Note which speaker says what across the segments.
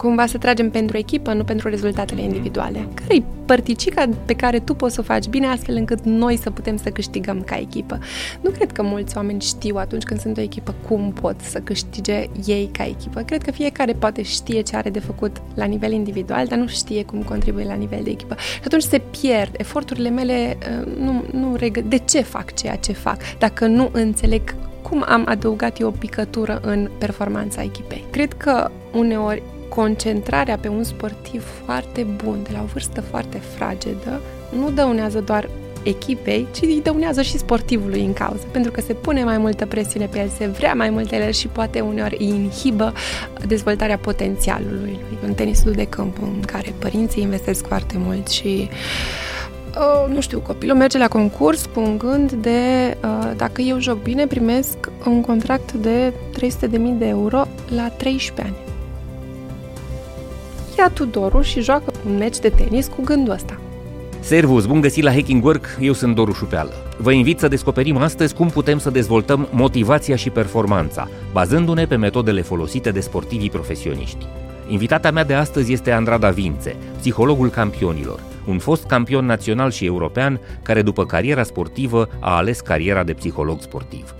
Speaker 1: cumva să tragem pentru echipă, nu pentru rezultatele individuale. Care e părticica pe care tu poți să o faci bine astfel încât noi să putem să câștigăm ca echipă? Nu cred că mulți oameni știu atunci când sunt o echipă cum pot să câștige ei ca echipă. Cred că fiecare poate știe ce are de făcut la nivel individual, dar nu știe cum contribuie la nivel de echipă. Și atunci se pierd. Eforturile mele uh, nu, nu regă... De ce fac ceea ce fac? Dacă nu înțeleg cum am adăugat eu o picătură în performanța echipei. Cred că uneori concentrarea pe un sportiv foarte bun, de la o vârstă foarte fragedă, nu dăunează doar echipei, ci îi dăunează și sportivului în cauză, pentru că se pune mai multă presiune pe el, se vrea mai multe el și poate uneori îi inhibă dezvoltarea potențialului lui. În tenisul de câmp, în care părinții investesc foarte mult și Uh, nu știu, copilul merge la concurs cu un gând de uh, dacă eu joc bine, primesc un contract de 300.000 de euro la 13 ani ia Tudoru și joacă un meci de tenis cu gândul ăsta.
Speaker 2: Servus, bun găsit la Hacking Work, eu sunt Doru Șupeală. Vă invit să descoperim astăzi cum putem să dezvoltăm motivația și performanța, bazându-ne pe metodele folosite de sportivii profesioniști. Invitata mea de astăzi este Andrada Vințe, psihologul campionilor, un fost campion național și european care după cariera sportivă a ales cariera de psiholog sportiv.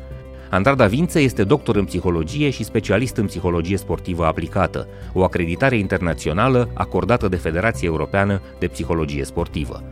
Speaker 2: Andrada Vință este doctor în psihologie și specialist în psihologie sportivă aplicată, o acreditare internațională acordată de Federația Europeană de Psihologie Sportivă.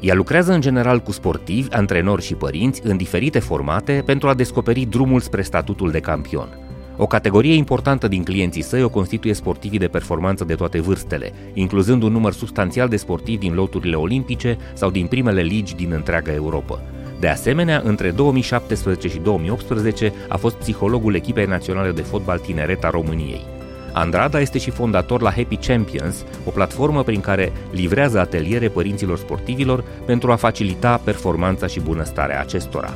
Speaker 2: Ea lucrează în general cu sportivi, antrenori și părinți în diferite formate pentru a descoperi drumul spre statutul de campion. O categorie importantă din clienții săi o constituie sportivii de performanță de toate vârstele, incluzând un număr substanțial de sportivi din loturile olimpice sau din primele ligi din întreaga Europa. De asemenea, între 2017 și 2018 a fost psihologul echipei naționale de fotbal tineret a României. Andrada este și fondator la Happy Champions, o platformă prin care livrează ateliere părinților sportivilor pentru a facilita performanța și bunăstarea acestora.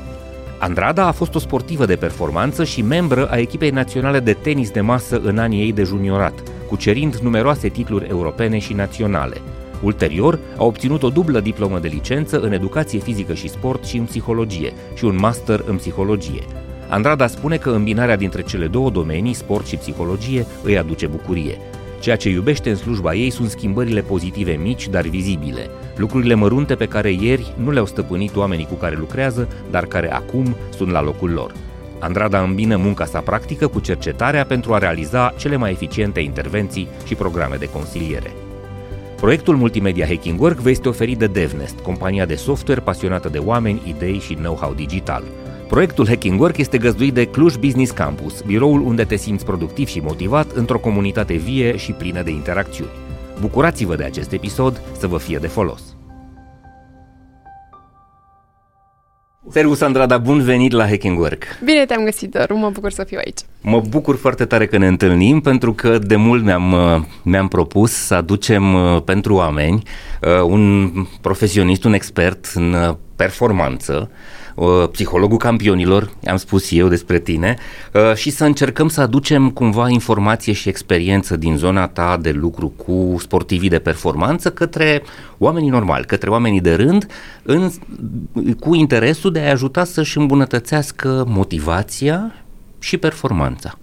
Speaker 2: Andrada a fost o sportivă de performanță și membră a echipei naționale de tenis de masă în anii ei de juniorat, cucerind numeroase titluri europene și naționale – Ulterior, a obținut o dublă diplomă de licență în educație fizică și sport și în psihologie și un master în psihologie. Andrada spune că îmbinarea dintre cele două domenii, sport și psihologie, îi aduce bucurie. Ceea ce iubește în slujba ei sunt schimbările pozitive mici, dar vizibile, lucrurile mărunte pe care ieri nu le-au stăpânit oamenii cu care lucrează, dar care acum sunt la locul lor. Andrada îmbină munca sa practică cu cercetarea pentru a realiza cele mai eficiente intervenții și programe de consiliere. Proiectul multimedia Hacking Work vă este oferit de DevNest, compania de software pasionată de oameni, idei și know-how digital. Proiectul Hacking Work este găzduit de Cluj Business Campus, biroul unde te simți productiv și motivat într-o comunitate vie și plină de interacțiuni. Bucurați-vă de acest episod să vă fie de folos! Servus, Andrada, bun venit la Hacking Work!
Speaker 1: Bine te-am găsit, Doru, mă bucur să fiu aici.
Speaker 2: Mă bucur foarte tare că ne întâlnim pentru că de mult mi-am, mi-am propus să aducem uh, pentru oameni uh, un profesionist, un expert în uh, performanță, psihologul campionilor, am spus eu despre tine, uh, și să încercăm să aducem cumva informație și experiență din zona ta de lucru cu sportivii de performanță către oamenii normali, către oamenii de rând, în, cu interesul de a ajuta să-și îmbunătățească motivația și performanța.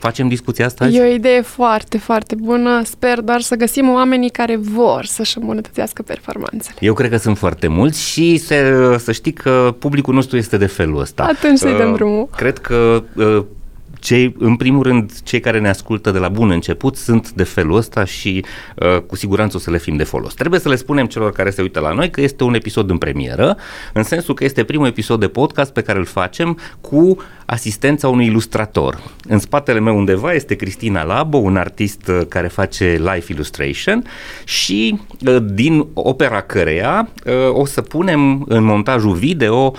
Speaker 2: Facem discuția asta azi?
Speaker 1: E o idee foarte, foarte bună. Sper doar să găsim oamenii care vor să-și îmbunătățească performanțele.
Speaker 2: Eu cred că sunt foarte mulți și se, să știi că publicul nostru este de felul ăsta.
Speaker 1: Atunci să-i dăm uh, drumul.
Speaker 2: Cred că uh, cei, în primul rând, cei care ne ascultă de la bun început sunt de felul ăsta și uh, cu siguranță o să le fim de folos. Trebuie să le spunem celor care se uită la noi că este un episod în premieră, în sensul că este primul episod de podcast pe care îl facem cu asistența unui ilustrator. În spatele meu undeva este Cristina Labo, un artist uh, care face life illustration și uh, din opera căreia uh, o să punem în montajul video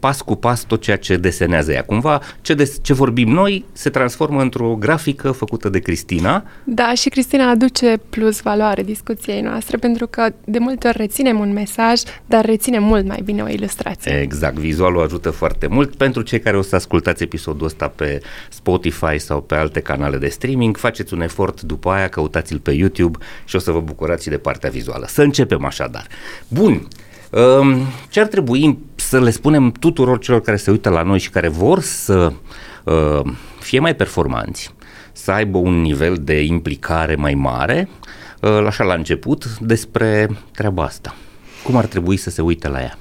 Speaker 2: pas cu pas tot ceea ce desenează ea. Cumva ce, des- ce vorbim noi se transformă într-o grafică făcută de Cristina.
Speaker 1: Da, și Cristina aduce plus valoare discuției noastre pentru că de multe ori reținem un mesaj, dar reținem mult mai bine o ilustrație.
Speaker 2: Exact, vizualul ajută foarte mult pentru cei care o să ascultați episodul ăsta pe Spotify sau pe alte canale de streaming, faceți un efort după aia, căutați-l pe YouTube și o să vă bucurați și de partea vizuală. Să începem așadar. Bun, um, ce ar trebui să le spunem tuturor celor care se uită la noi și care vor să uh, fie mai performanți, să aibă un nivel de implicare mai mare, uh, așa la început, despre treaba asta. Cum ar trebui să se uite la ea?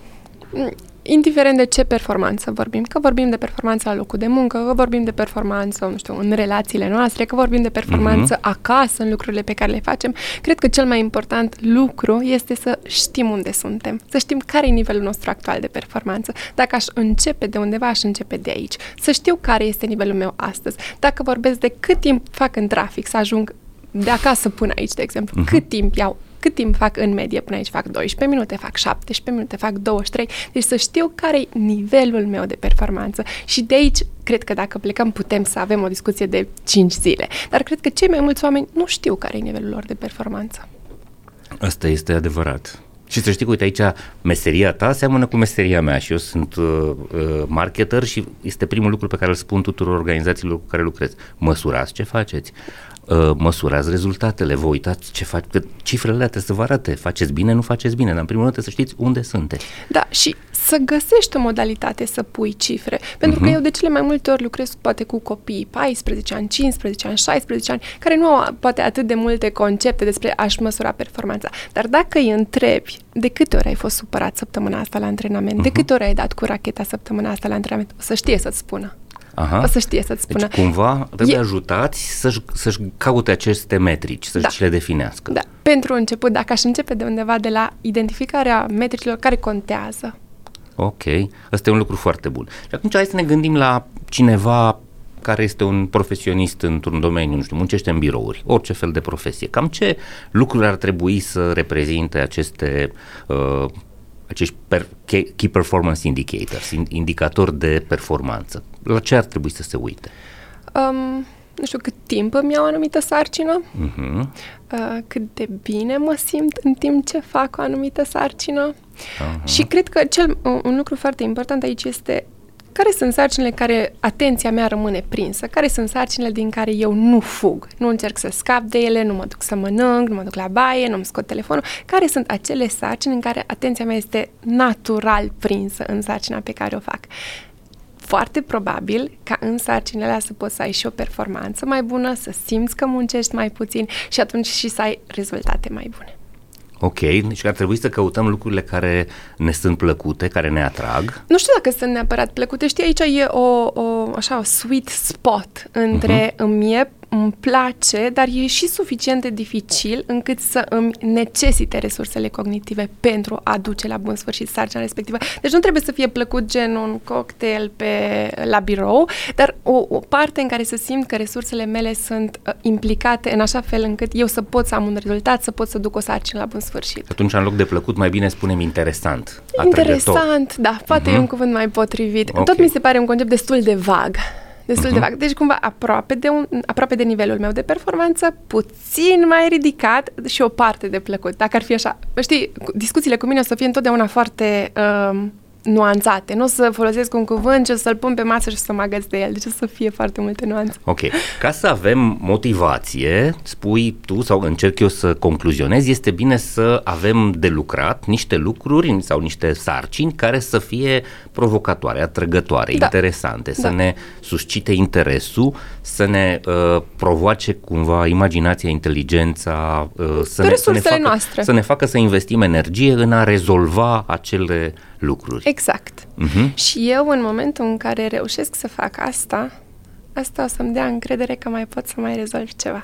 Speaker 1: Mm, indiferent de ce performanță vorbim, că vorbim de performanță la locul de muncă, că vorbim de performanță, nu știu, în relațiile noastre, că vorbim de performanță uh-huh. acasă, în lucrurile pe care le facem, cred că cel mai important lucru este să știm unde suntem, să știm care e nivelul nostru actual de performanță. Dacă aș începe de undeva, aș începe de aici. Să știu care este nivelul meu astăzi. Dacă vorbesc de cât timp fac în trafic să ajung de acasă până aici, de exemplu, uh-huh. cât timp iau cât timp fac în medie până aici? Fac 12 minute, fac 17 minute, fac 23. Deci să știu care e nivelul meu de performanță. Și de aici, cred că dacă plecăm, putem să avem o discuție de 5 zile. Dar cred că cei mai mulți oameni nu știu care e nivelul lor de performanță.
Speaker 2: Asta este adevărat. Și să știi că, uite, aici meseria ta seamănă cu meseria mea și eu sunt uh, uh, marketer și este primul lucru pe care îl spun tuturor organizațiilor cu care lucrez. Măsurați ce faceți. Uh, măsurați rezultatele, vă uitați ce fac, că cifrele trebuie să vă arate, faceți bine, nu faceți bine, dar în primul rând să știți unde sunteți.
Speaker 1: Da, și să găsești o modalitate să pui cifre, pentru uh-huh. că mhm. eu de cele mai multe ori lucrez poate cu copii 14 ani, 15 ani, 16 ani, care nu au poate atât de multe concepte despre a-și măsura performanța, dar dacă îi întrebi de câte ori ai fost supărat săptămâna asta la antrenament, uh-huh. de mhm. câte ori ai dat cu racheta săptămâna asta la antrenament, o să știe să-ți spună. Aha. O să știe să-ți spună.
Speaker 2: Deci cumva trebuie e... ajutați să-și, să-și caute aceste metrici, să-și da. le definească.
Speaker 1: Da. Pentru început, dacă aș începe de undeva de la identificarea metricilor care contează.
Speaker 2: Ok, ăsta e un lucru foarte bun. Și atunci hai să ne gândim la cineva care este un profesionist într-un domeniu, nu știu, muncește în birouri, orice fel de profesie. Cam ce lucruri ar trebui să reprezinte aceste uh, acești per, key performance indicators, indicatori de performanță? La ce ar trebui să se uite?
Speaker 1: Um, nu știu cât timp îmi iau o anumită sarcină, uh-huh. uh, cât de bine mă simt în timp ce fac o anumită sarcină. Uh-huh. Și cred că cel, un, un lucru foarte important aici este care sunt sarcinile care atenția mea rămâne prinsă? Care sunt sarcinile din care eu nu fug? Nu încerc să scap de ele, nu mă duc să mănânc, nu mă duc la baie, nu-mi scot telefonul. Care sunt acele sarcini în care atenția mea este natural prinsă în sarcina pe care o fac? foarte probabil ca în sarcinile alea să poți să ai și o performanță mai bună, să simți că muncești mai puțin și atunci și să ai rezultate mai bune.
Speaker 2: Ok, deci ar trebui să căutăm lucrurile care ne sunt plăcute, care ne atrag.
Speaker 1: Nu știu dacă sunt neapărat plăcute. Știi, aici e o, o așa, o sweet spot între uh-huh. îmi e îmi place, dar e și suficient de dificil încât să îmi necesite resursele cognitive pentru a duce la bun sfârșit sarcina respectivă. Deci nu trebuie să fie plăcut gen un cocktail pe, la birou, dar o, o parte în care să simt că resursele mele sunt uh, implicate în așa fel încât eu să pot să am un rezultat, să pot să duc o sarcină la bun sfârșit.
Speaker 2: Atunci, în loc de plăcut, mai bine spunem interesant.
Speaker 1: Interesant, atrăgător. da, poate uh-huh. e un cuvânt mai potrivit. Okay. Tot mi se pare un concept destul de vag destul uh-huh. de mhm. vag. Deci cumva aproape de, un, aproape de nivelul meu de performanță, puțin mai ridicat și o parte de plăcut. Dacă ar fi așa, știi, discuțiile cu mine o să fie întotdeauna foarte uh, nuanțate. Nu o să folosesc un cuvânt, ci să-l pun pe masă și să mă agăț de el. Deci o să fie foarte multe nuanțe.
Speaker 2: Ok. Ca să avem motivație, spui tu sau încerc eu să concluzionez, este bine să avem de lucrat niște lucruri sau niște sarcini care să fie provocatoare, atrăgătoare, da. interesante, da. să ne suscite interesul, să ne uh, provoace cumva imaginația, inteligența, uh, să, ne, să, ne facă,
Speaker 1: noastre.
Speaker 2: să ne facă să investim energie în a rezolva acele lucruri.
Speaker 1: Exact. Uh-huh. Și eu, în momentul în care reușesc să fac asta, asta o să-mi dea încredere că mai pot să mai rezolv ceva.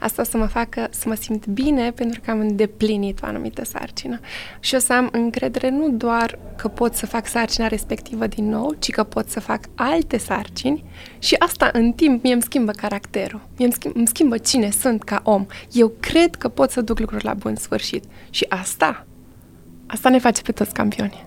Speaker 1: Asta o să mă facă să mă simt bine pentru că am îndeplinit o anumită sarcină. Și o să am încredere nu doar că pot să fac sarcina respectivă din nou, ci că pot să fac alte sarcini și asta în timp mie îmi schimbă caracterul, mie îmi, schimb, îmi schimbă cine sunt ca om. Eu cred că pot să duc lucruri la bun sfârșit și asta, asta ne face pe toți campioni.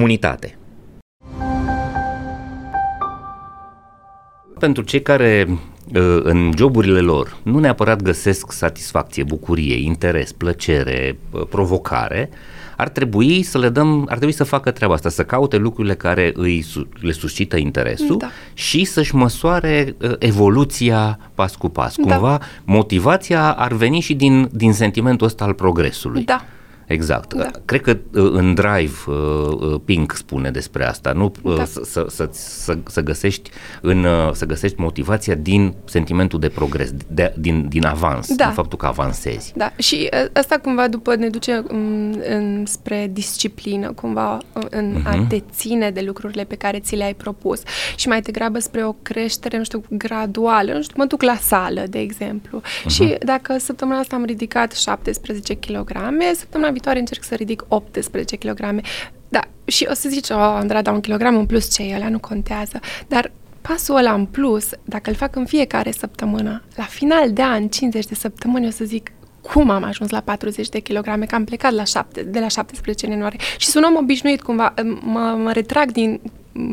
Speaker 2: comunitate. pentru cei care uh, în joburile lor nu neapărat găsesc satisfacție, bucurie, interes, plăcere, uh, provocare, ar trebui să le dăm, ar trebui să facă treaba asta, să caute lucrurile care îi, le suscită interesul da. și să-și măsoare uh, evoluția pas cu pas. Da. Cumva motivația ar veni și din, din sentimentul ăsta al progresului.
Speaker 1: Da.
Speaker 2: Exact. Da. Cred că uh, în Drive uh, uh, Pink spune despre asta, nu da. să, să, să, să, să găsești în să găsești motivația din sentimentul de progres, de, din, din avans, da. din faptul că avansezi.
Speaker 1: Da, și asta cumva după ne duce um, în, spre disciplină, cumva în uh-huh. a te ține de lucrurile pe care ți le-ai propus și mai degrabă spre o creștere, nu știu, graduală, nu știu, mă duc la sală, de exemplu. Uh-huh. Și dacă săptămâna asta am ridicat 17 kg, săptămâna viitoare încerc să ridic 18 kg. Da, și o să zici, oh, Andra, da un kilogram în plus, ce e, nu contează. Dar pasul ăla în plus, dacă îl fac în fiecare săptămână, la final de an, 50 de săptămâni, o să zic, cum am ajuns la 40 de kilograme, că am plecat la 7, de la 17 ianuarie și sunt om obișnuit cumva, mă, mă retrag din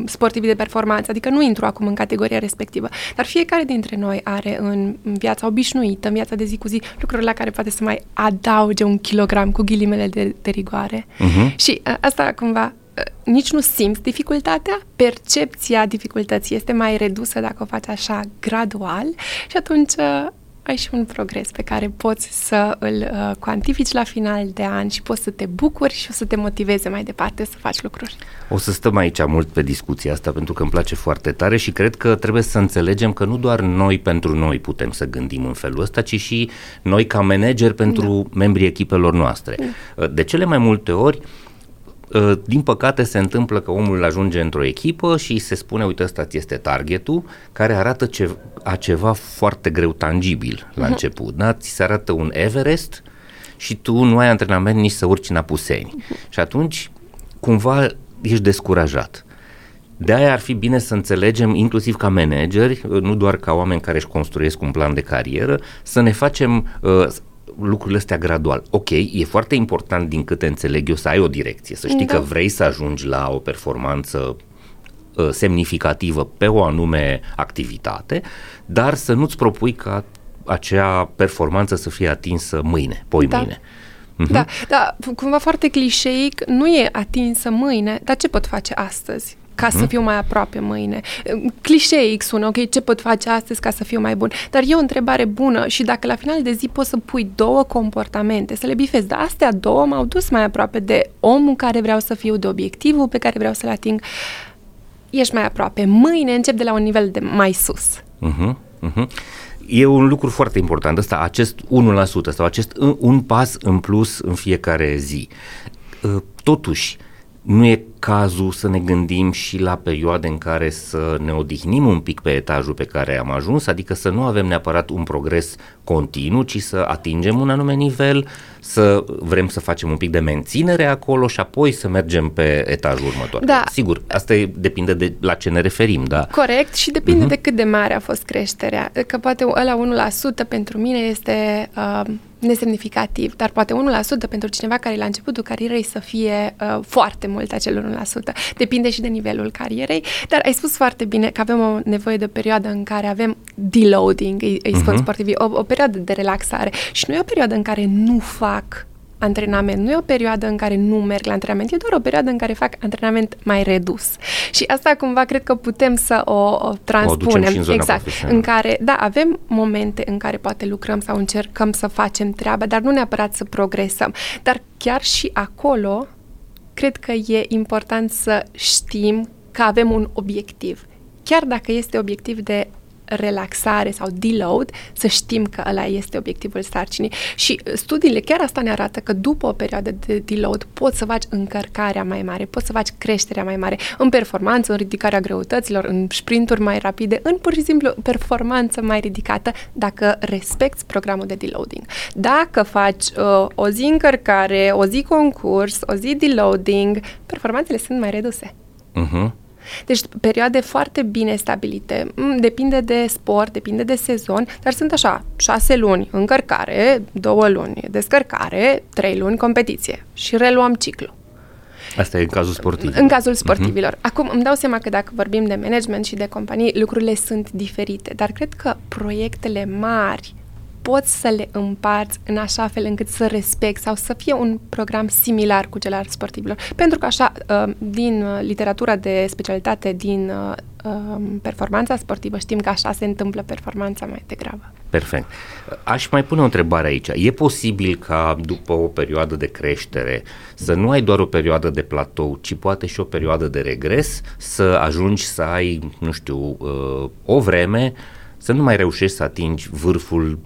Speaker 1: sportivi de performanță, adică nu intru acum în categoria respectivă, dar fiecare dintre noi are în viața obișnuită, în viața de zi cu zi, lucruri la care poate să mai adauge un kilogram cu ghilimele de, de rigoare. Uh-huh. Și a, asta cumva nici nu simți dificultatea, percepția dificultății este mai redusă dacă o faci așa gradual și atunci ai și un progres pe care poți să îl uh, cuantifici la final de an și poți să te bucuri și o să te motiveze mai departe să faci lucruri.
Speaker 2: O să stăm aici mult pe discuția asta pentru că îmi place foarte tare și cred că trebuie să înțelegem că nu doar noi pentru noi putem să gândim în felul ăsta, ci și noi ca manageri pentru da. membrii echipelor noastre. Da. De cele mai multe ori Uh, din păcate se întâmplă că omul ajunge într-o echipă și se spune, uite ăsta este targetul, care arată ce, a ceva foarte greu tangibil la uh-huh. început. Da? Ți se arată un Everest și tu nu ai antrenament nici să urci în apuseni. Uh-huh. Și atunci, cumva, ești descurajat. De aia ar fi bine să înțelegem, inclusiv ca manageri, nu doar ca oameni care își construiesc un plan de carieră, să ne facem, uh, lucrurile astea gradual. Ok, e foarte important din câte înțeleg eu să ai o direcție, să știi da. că vrei să ajungi la o performanță uh, semnificativă pe o anume activitate, dar să nu-ți propui ca acea performanță să fie atinsă mâine, poi da. mâine.
Speaker 1: Uh-huh. Da, da, cumva foarte clișeic, nu e atinsă mâine, dar ce pot face astăzi? Ca să mhm. fiu mai aproape mâine. Clișeic sună, ok, ce pot face astăzi ca să fiu mai bun? Dar e o întrebare bună și dacă la final de zi poți să pui două comportamente, să le bifezi, dar astea două m-au dus mai aproape de omul care vreau să fiu, de obiectivul pe care vreau să-l ating, ești mai aproape. Mâine încep de la un nivel de mai sus. Uh-huh,
Speaker 2: uh-huh. E un lucru foarte important ăsta, acest 1% sau acest un pas în plus în fiecare zi. Ă, totuși, nu e cazul să ne gândim și la perioade în care să ne odihnim un pic pe etajul pe care am ajuns, adică să nu avem neapărat un progres continuu, ci să atingem un anume nivel, să vrem să facem un pic de menținere acolo și apoi să mergem pe etajul următor. Da. Sigur, asta e, depinde de la ce ne referim, da?
Speaker 1: Corect și depinde uh-huh. de cât de mare a fost creșterea. Că poate ăla 1% pentru mine este uh, nesemnificativ, dar poate 1% pentru cineva care la începutul carierei să fie uh, foarte mult acel 1%. Depinde și de nivelul carierei, dar ai spus foarte bine că avem o nevoie de o perioadă în care avem deloading, îi, îi spun uh-huh. sportivii, o, o perioadă de relaxare și nu e o perioadă în care nu fac antrenament. Nu e o perioadă în care nu merg la antrenament, e doar o perioadă în care fac antrenament mai redus. Și asta cumva cred că putem să o, o transpunem.
Speaker 2: O în
Speaker 1: exact. În care, da, avem momente în care poate lucrăm sau încercăm să facem treaba, dar nu neapărat să progresăm. Dar chiar și acolo, cred că e important să știm că avem un obiectiv. Chiar dacă este obiectiv de relaxare sau deload, să știm că ăla este obiectivul sarcinii. Și studiile chiar asta ne arată că după o perioadă de deload poți să faci încărcarea mai mare, poți să faci creșterea mai mare în performanță, în ridicarea greutăților, în sprinturi mai rapide, în pur și simplu performanță mai ridicată dacă respecti programul de deloading. Dacă faci uh, o zi încărcare, o zi concurs, o zi deloading, performanțele sunt mai reduse. Uh-huh. Deci perioade foarte bine stabilite. Mm, depinde de sport, depinde de sezon, dar sunt așa, șase luni încărcare, două luni descărcare, trei luni competiție și reluăm ciclu.
Speaker 2: Asta e în cazul sportivilor.
Speaker 1: În cazul sportivilor. Uh-huh. Acum îmi dau seama că dacă vorbim de management și de companii, lucrurile sunt diferite, dar cred că proiectele mari poți să le împarți în așa fel încât să respecti sau să fie un program similar cu cel al sportivilor. Pentru că așa, uh, din uh, literatura de specialitate din uh, um, performanța sportivă, știm că așa se întâmplă performanța mai degrabă.
Speaker 2: Perfect. Aș mai pune o întrebare aici. E posibil ca după o perioadă de creștere să nu ai doar o perioadă de platou, ci poate și o perioadă de regres, să ajungi să ai, nu știu, o vreme să nu mai reușești să atingi vârful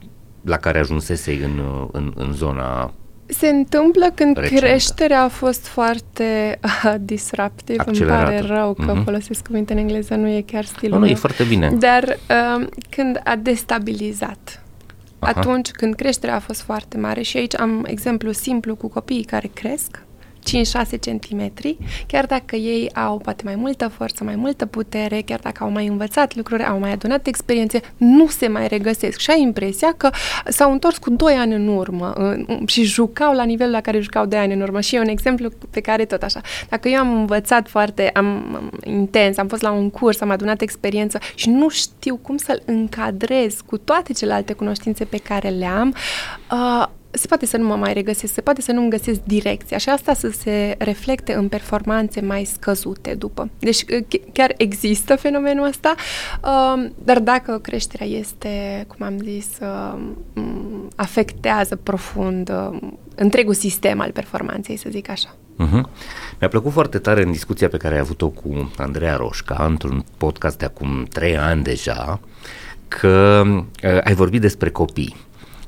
Speaker 2: la care ajunsesei în, în, în zona
Speaker 1: se întâmplă când recentă. creșterea a fost foarte uh, disruptive. Îmi pare rău că uh-huh. folosesc cuvinte în engleză, nu e chiar stilul
Speaker 2: Nu, nu, e foarte bine.
Speaker 1: Dar uh, când a destabilizat. Aha. Atunci când creșterea a fost foarte mare și aici am exemplu simplu cu copiii care cresc 5-6 cm, chiar dacă ei au poate mai multă forță, mai multă putere, chiar dacă au mai învățat lucruri, au mai adunat experiențe, nu se mai regăsesc. Și ai impresia că s-au întors cu 2 ani în urmă și jucau la nivelul la care jucau 2 ani în urmă. Și e un exemplu pe care tot așa. Dacă eu am învățat foarte am, intens, am fost la un curs, am adunat experiență și nu știu cum să-l încadrez cu toate celelalte cunoștințe pe care le am, uh, se poate să nu mă mai regăsesc, se poate să nu-mi găsesc direcția și asta să se reflecte în performanțe mai scăzute după. Deci chiar există fenomenul ăsta, um, dar dacă creșterea este, cum am zis, um, afectează profund um, întregul sistem al performanței, să zic așa.
Speaker 2: Uh-huh. Mi-a plăcut foarte tare în discuția pe care ai avut-o cu Andreea Roșca într-un podcast de acum trei ani deja, că uh, ai vorbit despre copii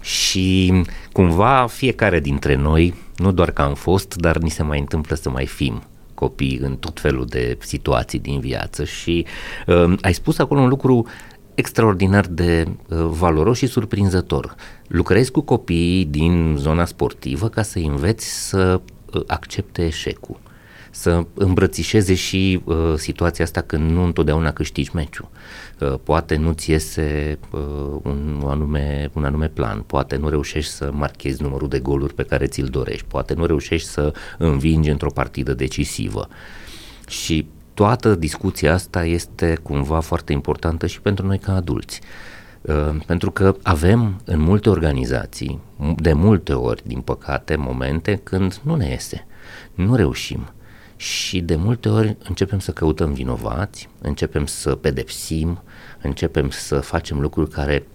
Speaker 2: și cumva fiecare dintre noi, nu doar că am fost, dar ni se mai întâmplă să mai fim copii în tot felul de situații din viață și uh, ai spus acolo un lucru extraordinar de uh, valoros și surprinzător. Lucrezi cu copiii din zona sportivă ca să înveți să uh, accepte eșecul să îmbrățișeze și uh, situația asta când nu întotdeauna câștigi meciul. Uh, poate nu-ți iese uh, un, anume, un anume plan, poate nu reușești să marchezi numărul de goluri pe care ți-l dorești, poate nu reușești să învingi într-o partidă decisivă. Și toată discuția asta este cumva foarte importantă și pentru noi ca adulți. Uh, pentru că avem în multe organizații, de multe ori, din păcate, momente când nu ne iese, nu reușim și de multe ori începem să căutăm vinovați, începem să pedepsim, începem să facem lucruri care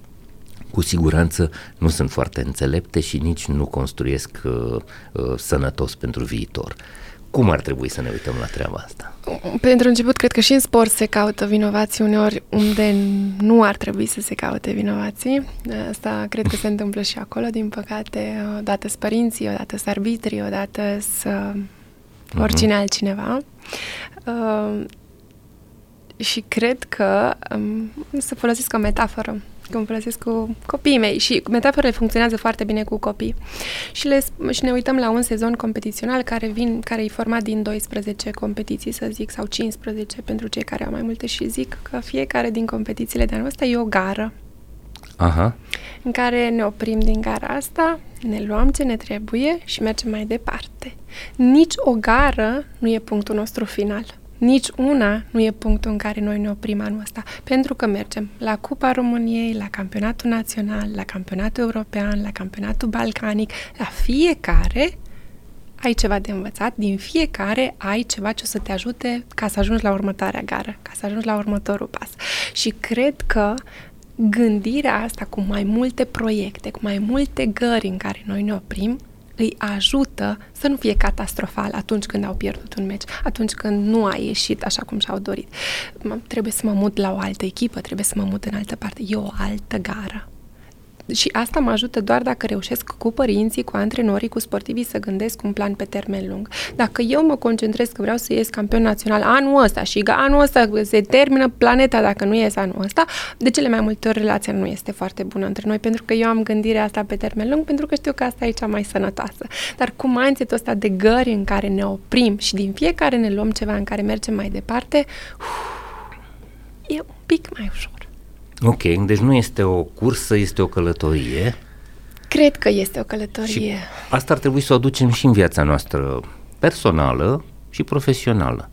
Speaker 2: cu siguranță nu sunt foarte înțelepte și nici nu construiesc uh, uh, sănătos pentru viitor. Cum ar trebui să ne uităm la treaba asta?
Speaker 1: Pentru început, cred că și în sport se caută vinovații uneori unde nu ar trebui să se caute vinovații. Asta cred că se întâmplă și acolo, din păcate. Odată sunt părinții, odată sunt arbitrii, odată sunt uh-huh. oricine altcineva. Uh, și cred că um, să folosesc o metaforă când folosesc cu copiii mei și metaforele funcționează foarte bine cu copii. Și, le, și ne uităm la un sezon competițional care vin, care e format din 12 competiții, să zic, sau 15 pentru cei care au mai multe și zic că fiecare din competițiile de anul ăsta e o gară.
Speaker 2: Aha.
Speaker 1: În care ne oprim din gara asta, ne luăm ce ne trebuie și mergem mai departe. Nici o gară nu e punctul nostru final. Nici una nu e punctul în care noi ne oprim anul ăsta, pentru că mergem la Cupa României, la campionatul național, la campionatul european, la campionatul balcanic, la fiecare ai ceva de învățat, din fiecare ai ceva ce o să te ajute ca să ajungi la următoarea gară, ca să ajungi la următorul pas. Și cred că gândirea asta cu mai multe proiecte, cu mai multe gări în care noi ne oprim, îi ajută să nu fie catastrofal atunci când au pierdut un meci, atunci când nu a ieșit așa cum și-au dorit. Trebuie să mă mut la o altă echipă, trebuie să mă mut în altă parte. E o altă gară. Și asta mă ajută doar dacă reușesc cu părinții, cu antrenorii, cu sportivii să gândesc un plan pe termen lung. Dacă eu mă concentrez că vreau să ies campion național anul ăsta și că anul ăsta se termină planeta dacă nu ies anul ăsta, de cele mai multe ori relația nu este foarte bună între noi, pentru că eu am gândirea asta pe termen lung, pentru că știu că asta e cea mai sănătoasă. Dar cu mindset ăsta de gări în care ne oprim și din fiecare ne luăm ceva în care mergem mai departe, uf, e un pic mai ușor.
Speaker 2: Ok, deci nu este o cursă, este o călătorie.
Speaker 1: Cred că este o călătorie.
Speaker 2: Și asta ar trebui să o aducem și în viața noastră personală, și profesională.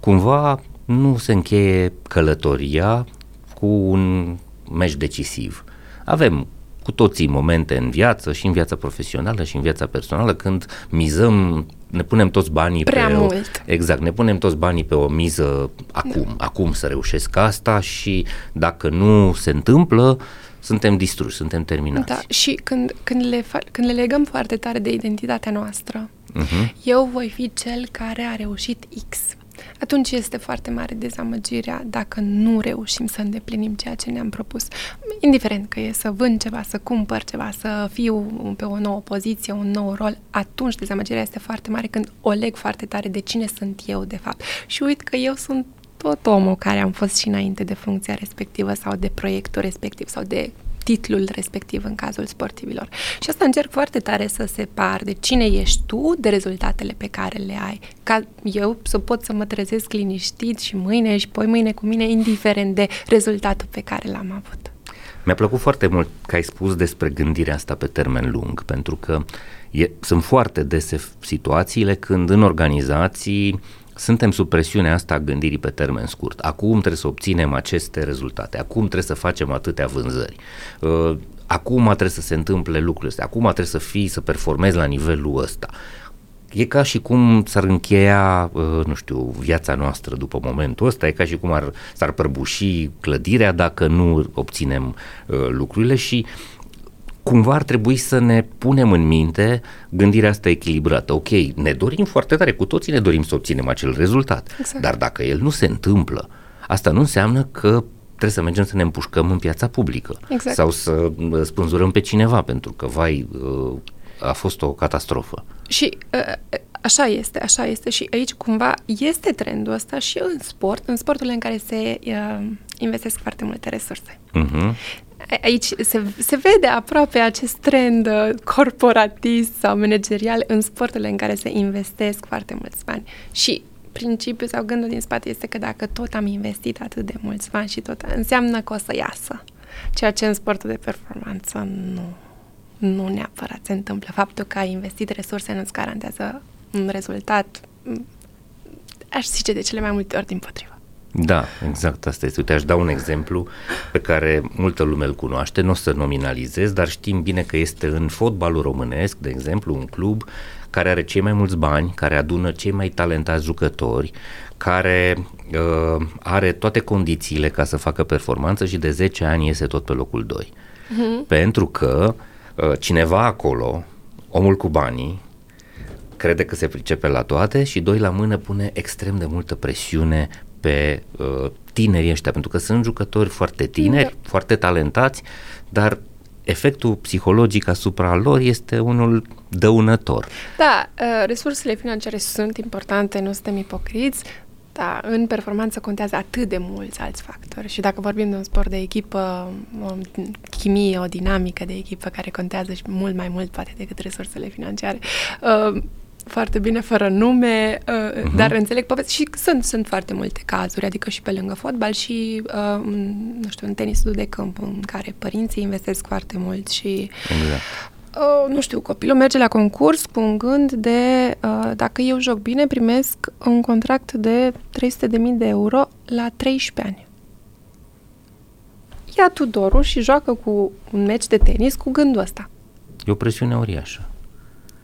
Speaker 2: Cumva nu se încheie călătoria cu un meci decisiv. Avem cu toții momente în viață, și în viața profesională, și în viața personală, când mizăm, ne punem toți banii
Speaker 1: Prea
Speaker 2: pe
Speaker 1: mult.
Speaker 2: O, exact, ne punem toți banii pe o miză acum, da. acum să reușesc asta și dacă nu se întâmplă, suntem distruși, suntem terminați.
Speaker 1: Da, și când, când, le, fa- când le legăm foarte tare de identitatea noastră,
Speaker 2: Uh-huh.
Speaker 1: eu voi fi cel care a reușit X. Atunci este foarte mare dezamăgirea dacă nu reușim să îndeplinim ceea ce ne-am propus. Indiferent că e să vând ceva, să cumpăr ceva, să fiu pe o nouă poziție, un nou rol, atunci dezamăgirea este foarte mare când o leg foarte tare de cine sunt eu, de fapt. Și uit că eu sunt tot omul care am fost și înainte de funcția respectivă sau de proiectul respectiv sau de titlul respectiv în cazul sportivilor. Și asta încerc foarte tare să separ de cine ești tu, de rezultatele pe care le ai. Ca eu să pot să mă trezesc liniștit și mâine și poi mâine cu mine, indiferent de rezultatul pe care l-am avut.
Speaker 2: Mi-a plăcut foarte mult că ai spus despre gândirea asta pe termen lung, pentru că e, sunt foarte dese situațiile când în organizații suntem sub presiunea asta a gândirii pe termen scurt. Acum trebuie să obținem aceste rezultate, acum trebuie să facem atâtea vânzări, uh, acum trebuie să se întâmple lucrurile astea, acum trebuie să fii, să performezi la nivelul ăsta. E ca și cum s-ar încheia, uh, nu știu, viața noastră după momentul ăsta, e ca și cum ar, s-ar prăbuși clădirea dacă nu obținem uh, lucrurile și cumva ar trebui să ne punem în minte gândirea asta echilibrată. Ok, ne dorim foarte tare, cu toții ne dorim să obținem acel rezultat,
Speaker 1: Exact.
Speaker 2: dar dacă el nu se întâmplă, asta nu înseamnă că trebuie să mergem să ne împușcăm în piața publică
Speaker 1: Exact.
Speaker 2: sau să uh, spânzurăm pe cineva, pentru că, vai, uh, a fost o catastrofă.
Speaker 1: Și uh, așa este, așa este și aici cumva este trendul ăsta și în sport, în sporturile în care se uh, investesc foarte multe resurse.
Speaker 2: Uh-huh.
Speaker 1: A- Aici se, se vede aproape acest trend uh, corporatist sau managerial în sporturile în care se investesc foarte mulți bani. Și principiul sau gândul din spate este că dacă tot am investit atât de mulți bani și tot, înseamnă că o să iasă. Ceea ce în sportul de performanță nu, nu neapărat se întâmplă. Faptul că ai investit resurse nu-ți garantează un rezultat, m, aș zice de cele mai multe ori din potrivă.
Speaker 2: Da, exact asta este. Uite, aș da un exemplu pe care multă lume îl cunoaște, nu o să nominalizez, dar știm bine că este în fotbalul românesc, de exemplu, un club care are cei mai mulți bani, care adună cei mai talentați jucători, care uh, are toate condițiile ca să facă performanță și de 10 ani iese tot pe locul 2. Uh-huh. Pentru că uh, cineva acolo, omul cu banii, crede că se pricepe la toate și doi la mână pune extrem de multă presiune pe uh, tinerii ăștia, pentru că sunt jucători foarte tineri, da. foarte talentați, dar efectul psihologic asupra lor este unul dăunător.
Speaker 1: Da, uh, resursele financiare sunt importante, nu suntem ipocriți, dar în performanță contează atât de mulți alți factori. Și dacă vorbim de un sport de echipă, o chimie, o dinamică de echipă care contează și mult mai mult poate decât resursele financiare, uh, foarte bine, fără nume, uh, uh-huh. dar înțeleg povesti și sunt, sunt foarte multe cazuri, adică și pe lângă fotbal și, uh, în, nu știu, în tenisul de câmp, în care părinții investesc foarte mult și
Speaker 2: Exact.
Speaker 1: Uh, nu știu, copilul merge la concurs cu un gând de uh, dacă eu joc bine, primesc un contract de 300.000 de euro la 13 ani. Ia Tudorul și joacă cu un meci de tenis cu gândul ăsta.
Speaker 2: E o presiune uriașă.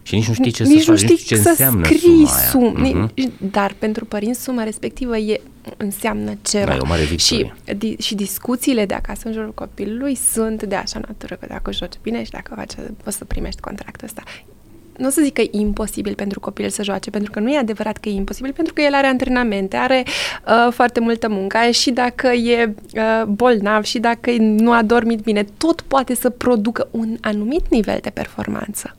Speaker 2: Și nici nu știi ce
Speaker 1: nici
Speaker 2: să
Speaker 1: nu
Speaker 2: faci,
Speaker 1: știi
Speaker 2: nici ce
Speaker 1: să
Speaker 2: înseamnă
Speaker 1: scrii
Speaker 2: suma aia.
Speaker 1: sum,
Speaker 2: Mhm.
Speaker 1: uh-huh. Dar pentru părinți suma respectivă e, înseamnă ceva.
Speaker 2: Da, e o mare
Speaker 1: și,
Speaker 2: victorie.
Speaker 1: di, și discuțiile de acasă în jurul copilului sunt de așa natură că dacă joci bine și dacă faci, poți să primești contractul ăsta. Nu o să zic că e imposibil pentru copil să joace, pentru că nu e adevărat că e imposibil, pentru că el are antrenamente, are uh, foarte multă muncă și dacă e uh, bolnav și dacă nu a dormit bine, tot poate să producă un anumit nivel de performanță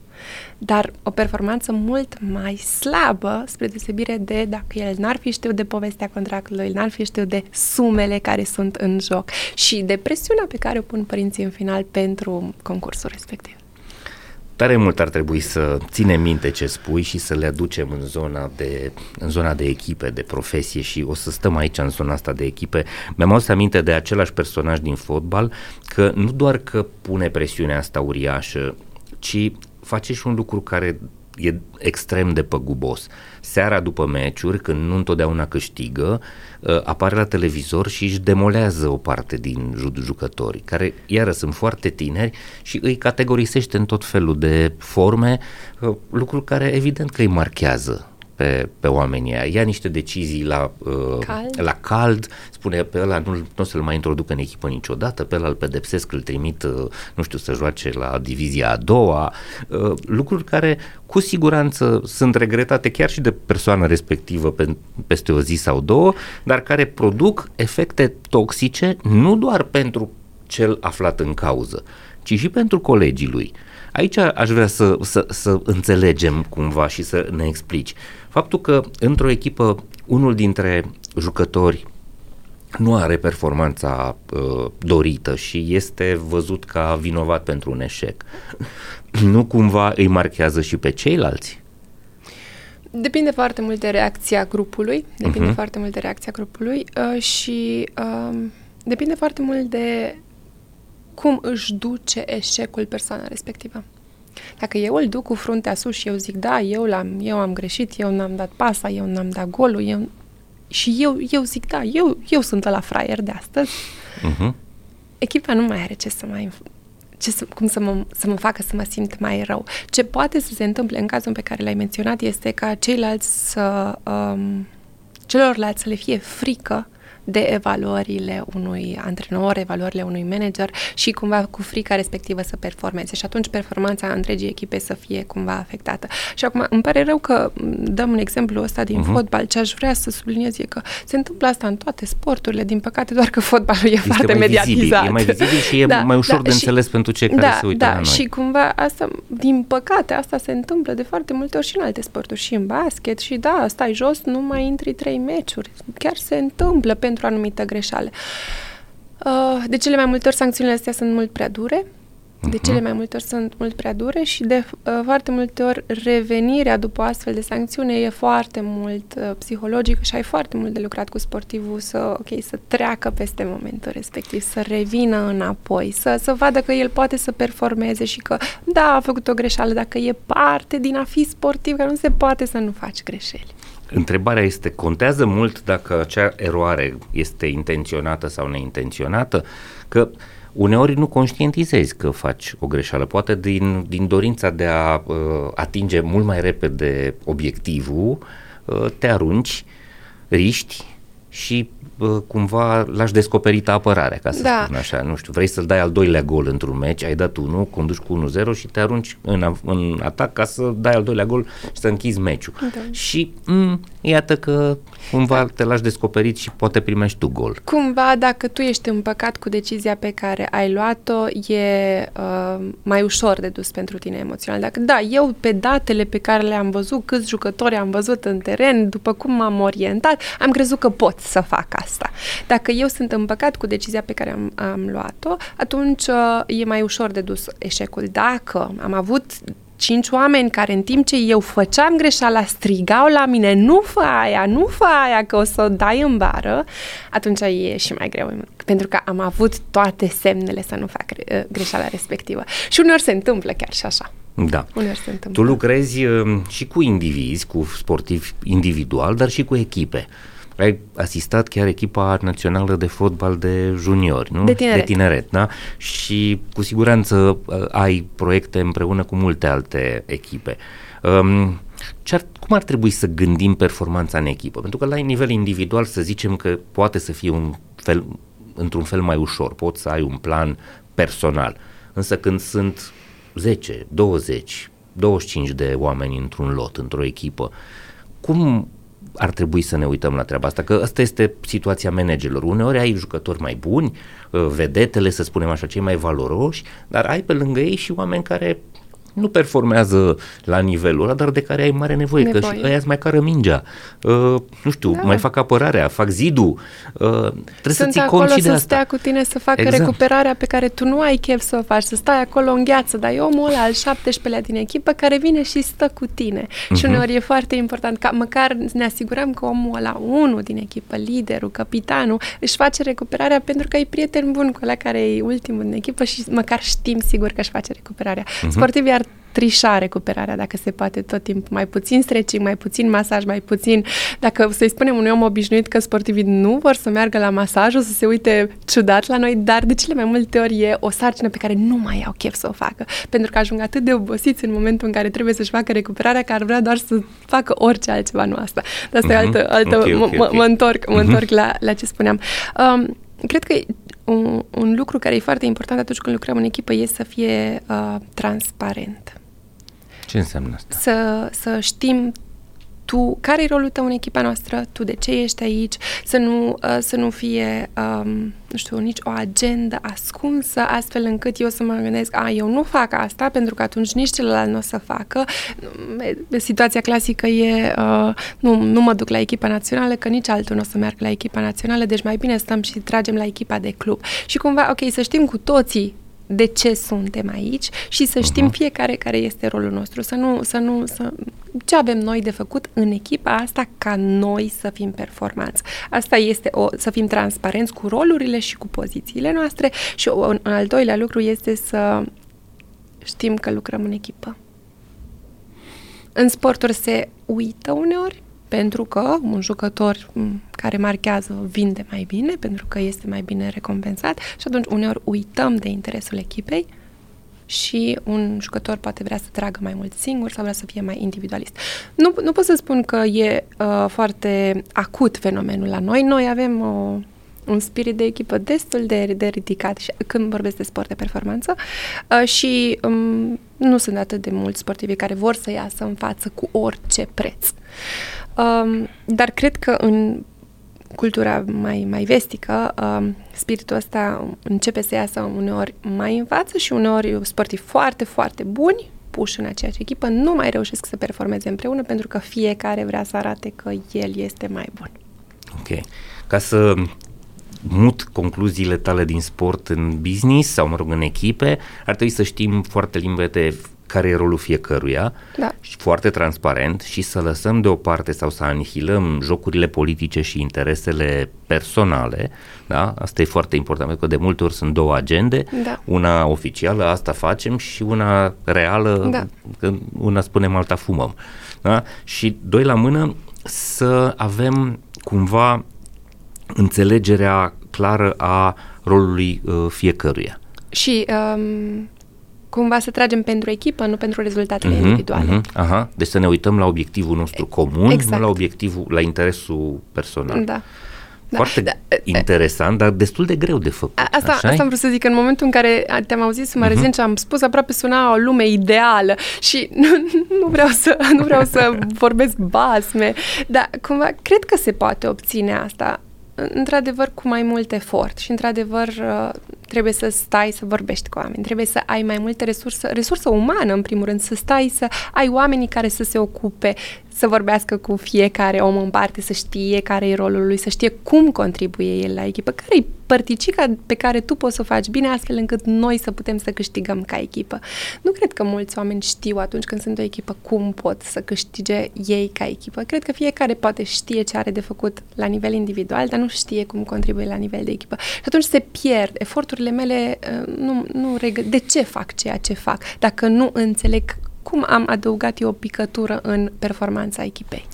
Speaker 1: dar o performanță mult mai slabă, spre deosebire de dacă el n-ar fi știut de povestea contractului, n-ar fi știut de sumele care sunt în joc și de presiunea pe care o pun părinții în final pentru concursul respectiv.
Speaker 2: Tare mult ar trebui să ținem minte ce spui și să le aducem în zona de, în zona de echipe, de profesie și o să stăm aici în zona asta de echipe. Mi-am adus aminte de același personaj din fotbal că nu doar că pune presiunea asta uriașă, ci face și un lucru care e extrem de păgubos. Seara după meciuri, când nu întotdeauna câștigă, uh, apare la televizor și își demolează o parte din jucători, care iară sunt foarte tineri și îi categorisește în tot felul de forme, uh, lucruri care evident că îi marchează pe, pe oamenii aia. Ia niște decizii la, uh, cald. la cald, spune pe ăla nu, nu o să-l mai introducă în echipă niciodată, pe ăla îl pedepsesc, îl trimit, uh, nu știu, să joace la divizia a doua, uh, lucruri care cu siguranță sunt regretate chiar și de persoana respectivă pe, peste o zi sau două, dar care produc efecte toxice nu doar pentru cel aflat în cauză, ci și pentru colegii lui. Aici aș vrea să, să, să înțelegem cumva și să ne explici. Faptul că într-o echipă unul dintre jucători nu are performanța uh, dorită și este văzut ca vinovat pentru un eșec, nu cumva îi marchează și pe ceilalți?
Speaker 1: Depinde foarte mult de reacția grupului, depinde uh-huh. foarte mult de reacția grupului uh, și uh, depinde foarte mult de cum își duce eșecul persoana respectivă. Dacă eu îl duc cu fruntea sus și eu zic, da, eu, l-am, eu am greșit, eu n-am dat pasa, eu n-am dat golul, eu... și eu, eu zic, da, eu, eu sunt la fraier de astăzi, uh-huh. echipa nu mai are ce să mai ce să, cum să mă, să mă facă să mă simt mai rău. Ce poate să se întâmple în cazul pe care l-ai menționat este ca ceilalți să um, celorlalți să le fie frică de evaluările unui antrenor, evaluările unui manager și cumva cu frica respectivă să performeze și atunci performanța întregii echipe să fie cumva afectată. Și acum îmi pare rău că dăm un exemplu ăsta din uh-huh. fotbal. Ce aș vrea să subliniez e că se întâmplă asta în toate sporturile, din păcate doar că fotbalul e este foarte mai mediatizat.
Speaker 2: Vizibil, e mai vizibil și e da, mai ușor da, de și, înțeles pentru cei care
Speaker 1: da,
Speaker 2: se uită
Speaker 1: da,
Speaker 2: la noi.
Speaker 1: și cumva asta, din păcate, asta se întâmplă de foarte multe ori și în alte sporturi, și în basket și da, stai jos, nu mai intri trei meciuri. Chiar se întâmplă pentru pentru o anumită greșeală. Uh, de cele mai multe ori sancțiunile astea sunt mult prea dure, de cele mhm. mai multe ori sunt mult prea dure și de uh, foarte multe ori revenirea după astfel de sancțiune e foarte mult uh, psihologică și ai foarte mult de lucrat cu sportivul să, ok, să treacă peste momentul respectiv, să revină înapoi, să, să vadă că el poate să performeze și că, da, a făcut o greșeală, dacă e parte din a fi sportiv, că nu se poate să nu faci greșeli.
Speaker 2: Întrebarea este, contează mult dacă acea eroare este intenționată sau neintenționată? Că uneori nu conștientizezi că faci o greșeală, poate din, din dorința de a uh, atinge mult mai repede obiectivul, uh, te arunci, riști și cumva l-aș descoperit apărarea, ca să da. spun așa. Nu știu, vrei să-l dai al doilea gol într-un meci, ai dat unul, conduci cu 1-0 și te arunci în, în atac ca să dai al doilea gol și să închizi meciul. Da. Și m- mm, iată că cumva da. te lași descoperit și poate primești tu gol.
Speaker 1: Cumva, dacă tu ești împăcat cu decizia pe care ai luat-o, e uh, mai ușor de dus pentru tine emoțional. Dacă, da, eu pe datele pe care le-am văzut, câți jucători am văzut în teren, după cum m-am orientat, am crezut că pot să fac asta. Dacă eu sunt împăcat cu decizia pe care am, am luat-o, atunci uh, e mai ușor de dus eșecul. Dacă am avut cinci oameni care în timp ce eu făceam greșeala strigau la mine nu fă aia, nu fă aia că o să o dai în bară, atunci e și mai greu pentru că am avut toate semnele să nu fac uh, greșeala respectivă. Și uneori se întâmplă chiar și așa.
Speaker 2: Da. Uneori se întâmplă. Tu lucrezi uh, și cu indivizi, cu sportivi individual, dar și cu echipe ai asistat chiar echipa națională de fotbal de juniori, nu?
Speaker 1: De tineret.
Speaker 2: De tineret, da? Și cu siguranță uh, ai proiecte împreună cu multe alte echipe. Um, ce ar, cum ar trebui să gândim performanța în echipă? Pentru că la nivel individual să zicem că poate să fie un fel, într-un fel mai ușor, poți să ai un plan personal. Însă când sunt 10, 20, 25 de oameni într-un lot, într-o echipă, cum ar trebui să ne uităm la treaba asta, că asta este situația managerilor. Uneori ai jucători mai buni, uh, vedetele, să spunem așa, cei mai valoroși, dar ai pe lângă ei și oameni care nu performează la nivelul ăla, dar de care ai mare nevoie, nevoie. că și ăia îți mai cară mingea, uh, nu știu, da. mai fac apărarea, fac zidul, uh, trebuie
Speaker 1: Sunt
Speaker 2: să ții
Speaker 1: cont
Speaker 2: și
Speaker 1: de
Speaker 2: să
Speaker 1: stea cu tine să facă exact. recuperarea pe care tu nu ai chef să o faci, să stai acolo în gheață, dar e omul ăla al 17-lea din echipă care vine și stă cu tine. Uh-huh. Și mhm. uneori e foarte important ca măcar ne asigurăm că omul ăla, unul din echipă, liderul, capitanul, își face recuperarea pentru că e prieten bun cu ăla care e ultimul din echipă și măcar știm sigur că își face recuperarea. Uh-huh. Sportivii ar trișa recuperarea, dacă se poate, tot timpul. Mai puțin stretching, mai puțin masaj, mai puțin... Dacă să-i spunem unui om obișnuit că sportivii nu vor să meargă la masaj, o să se uite ciudat la noi, dar de cele mai multe ori e o sarcină pe care nu mai au chef să o facă. Pentru că ajung atât de obosiți în momentul în care trebuie să-și facă recuperarea, că ar vrea doar să facă orice altceva, nu asta. Dar asta uh-huh. e mhm. altă... altă okay, okay, okay. Mă întorc, mă uh-huh. întorc la, la ce spuneam. Um, cred că un, un lucru care e foarte important atunci când lucrăm în echipă este să fie uh, transparent.
Speaker 2: Ce înseamnă asta?
Speaker 1: Să, să știm tu, care e rolul tău în echipa noastră, tu de ce ești aici, să nu, uh, să nu fie, um, nu știu, nici o agendă ascunsă, astfel încât eu să mă gândesc, a, eu nu fac asta, pentru că atunci nici celălalt nu o să facă. Situația clasică e, uh, nu, nu mă duc la echipa națională, că nici altul nu o să meargă la echipa națională, deci mai bine stăm și tragem la echipa de club. Și cumva, ok, să știm cu toții de ce suntem aici și să știm uh-huh. fiecare care este rolul nostru, să nu, să nu, să, ce avem noi de făcut în echipa asta ca noi să fim performanți. Asta este o, să fim transparenți cu rolurile și cu pozițiile noastre și un, un al doilea lucru este să știm că lucrăm în echipă. În sporturi se uită uneori pentru că un jucător care marchează vinde mai bine, pentru că este mai bine recompensat și atunci uneori uităm de interesul echipei și un jucător poate vrea să tragă mai mult singur sau vrea să fie mai individualist. Nu, nu pot să spun că e uh, foarte acut fenomenul la noi. Noi avem o, un spirit de echipă destul de, de ridicat și, când vorbesc de sport de performanță uh, și um, nu sunt atât de mulți sportivi care vor să iasă în față cu orice preț. Um, dar cred că în cultura mai, mai vestică, um, spiritul ăsta începe să iasă uneori mai în față și uneori sportivi foarte, foarte buni puși în aceeași echipă nu mai reușesc să performeze împreună pentru că fiecare vrea să arate că el este mai bun.
Speaker 2: Ok. Ca să mut concluziile tale din sport în business sau, mă rog, în echipe, ar trebui să știm foarte limpede care e rolul fiecăruia, da. și foarte transparent și să lăsăm deoparte sau să anihilăm jocurile politice și interesele personale, da? Asta e foarte important, pentru că de multe ori sunt două agende, da. una oficială, asta facem, și una reală, da. una spunem, alta fumăm. Da? Și doi la mână, să avem cumva înțelegerea clară a rolului uh, fiecăruia.
Speaker 1: Și um, cumva să tragem pentru echipă, nu pentru rezultatele uh-huh, individuale. Uh-huh,
Speaker 2: aha. Deci să ne uităm la obiectivul nostru comun, exact. nu la obiectivul, la interesul personal.
Speaker 1: Da.
Speaker 2: Da. Foarte da. interesant, dar destul de greu de făcut.
Speaker 1: Asta, asta am vrut să zic, în momentul în care te-am auzit să mă uh-huh. și am spus, aproape suna o lume ideală și nu, nu, vreau, să, nu vreau să vorbesc basme, dar cumva cred că se poate obține asta într-adevăr cu mai mult efort și într-adevăr uh, trebuie să stai să vorbești cu oameni, trebuie să ai mai multe resurse, resursă umană în primul rând, să stai să ai oamenii care să se ocupe, să vorbească cu fiecare om în parte, să știe care e rolul lui, să știe cum contribuie el la echipă, care e părticica pe care tu poți să o faci bine astfel încât noi să putem să câștigăm ca echipă. Nu cred că mulți oameni știu atunci când sunt o echipă cum pot să câștige ei ca echipă. Cred că fiecare poate știe ce are de făcut la nivel individual, dar nu știe cum contribuie la nivel de echipă. Și atunci se pierd. Eforturile mele uh, nu, nu regă... De ce fac ceea ce fac? Dacă nu înțeleg cum am adăugat eu o picătură în performanța echipei?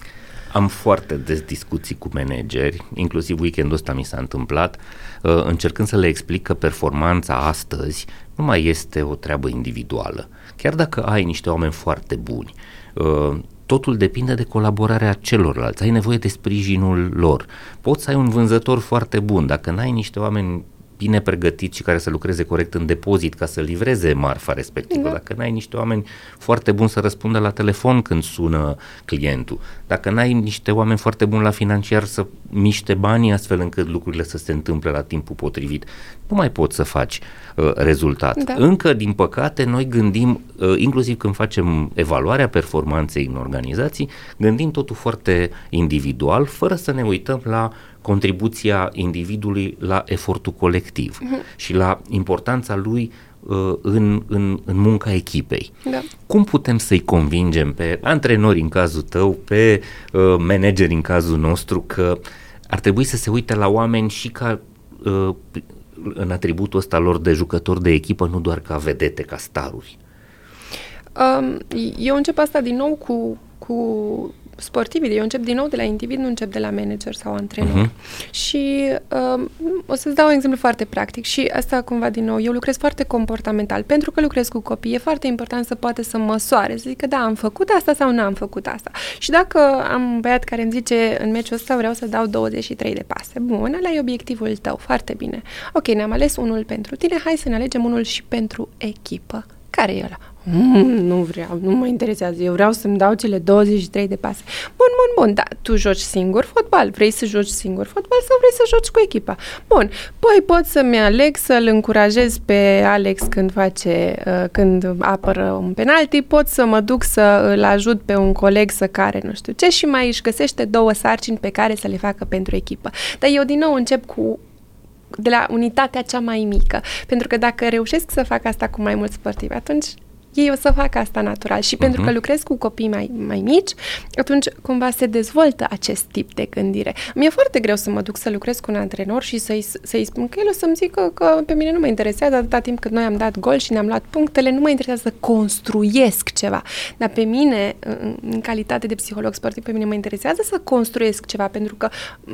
Speaker 2: Am foarte des discuții cu manageri, inclusiv weekendul ăsta mi s-a întâmplat, uh, încercând să le explic că performanța astăzi nu mai este o treabă individuală. Chiar dacă ai niște oameni foarte buni, uh, totul depinde de colaborarea celorlalți, ai nevoie de sprijinul lor. Poți să ai un vânzător foarte bun, dacă n-ai niște oameni bine pregătiți și care să lucreze corect în depozit ca să livreze marfa respectivă. Da. Dacă n-ai niște oameni foarte buni să răspundă la telefon când sună clientul, dacă n-ai niște oameni foarte buni la financiar să miște banii astfel încât lucrurile să se întâmple la timpul potrivit, nu mai poți să faci uh, rezultat. Da. Încă, din păcate, noi gândim, uh, inclusiv când facem evaluarea performanței în organizații, gândim totul foarte individual, fără să ne uităm la contribuția individului la efortul colectiv uh-huh. și la importanța lui uh, în, în, în munca echipei. Da. Cum putem să-i convingem pe antrenori în cazul tău, pe uh, manageri în cazul nostru că ar trebui să se uite la oameni și ca uh, în atributul ăsta lor de jucători de echipă, nu doar ca vedete, ca staruri?
Speaker 1: um, eu încep asta din nou cu, cu sportivii, eu încep din nou de la individ, nu încep de la manager sau antrenor. Uh-huh. Și um, o să-ți dau un exemplu foarte practic și asta cumva din nou, eu lucrez foarte comportamental. Pentru că lucrez cu copii, e foarte important să poate să măsoare, să zică da, am făcut asta sau nu am făcut asta. Și dacă am un băiat care îmi zice în meciul ăsta vreau să dau 23 de pase, bun, ăla e obiectivul tău, foarte bine. Ok, ne-am ales unul pentru tine, hai să ne alegem unul și pentru echipă. Care e ăla? Mm, nu vreau, nu mă interesează. Eu vreau să-mi dau cele 23 de pase. Bun, bun, bun, dar tu joci singur fotbal. Vrei să joci singur fotbal sau vrei să joci cu echipa? Bun, păi pot să-mi aleg să-l încurajez pe Alex când face, uh, când apără un penalti, pot să mă duc să îl ajut pe un coleg să care nu știu ce și mai își găsește două sarcini pe care să le facă pentru echipă. Dar eu din nou încep cu de la unitatea cea mai mică. Pentru că dacă reușesc să fac asta cu mai mulți sportivi, atunci ei o să facă asta natural și uh-huh. pentru că lucrez cu copii mai, mai mici, atunci cumva se dezvoltă acest tip de gândire. Mi-e foarte greu să mă duc să lucrez cu un antrenor și să-i, să-i spun că el o să-mi zică că pe mine nu mă interesează atâta timp cât noi am dat gol și ne-am luat punctele, nu mă interesează să construiesc ceva. Dar pe mine, în, în calitate de psiholog sportiv, pe mine mă interesează să construiesc ceva, pentru că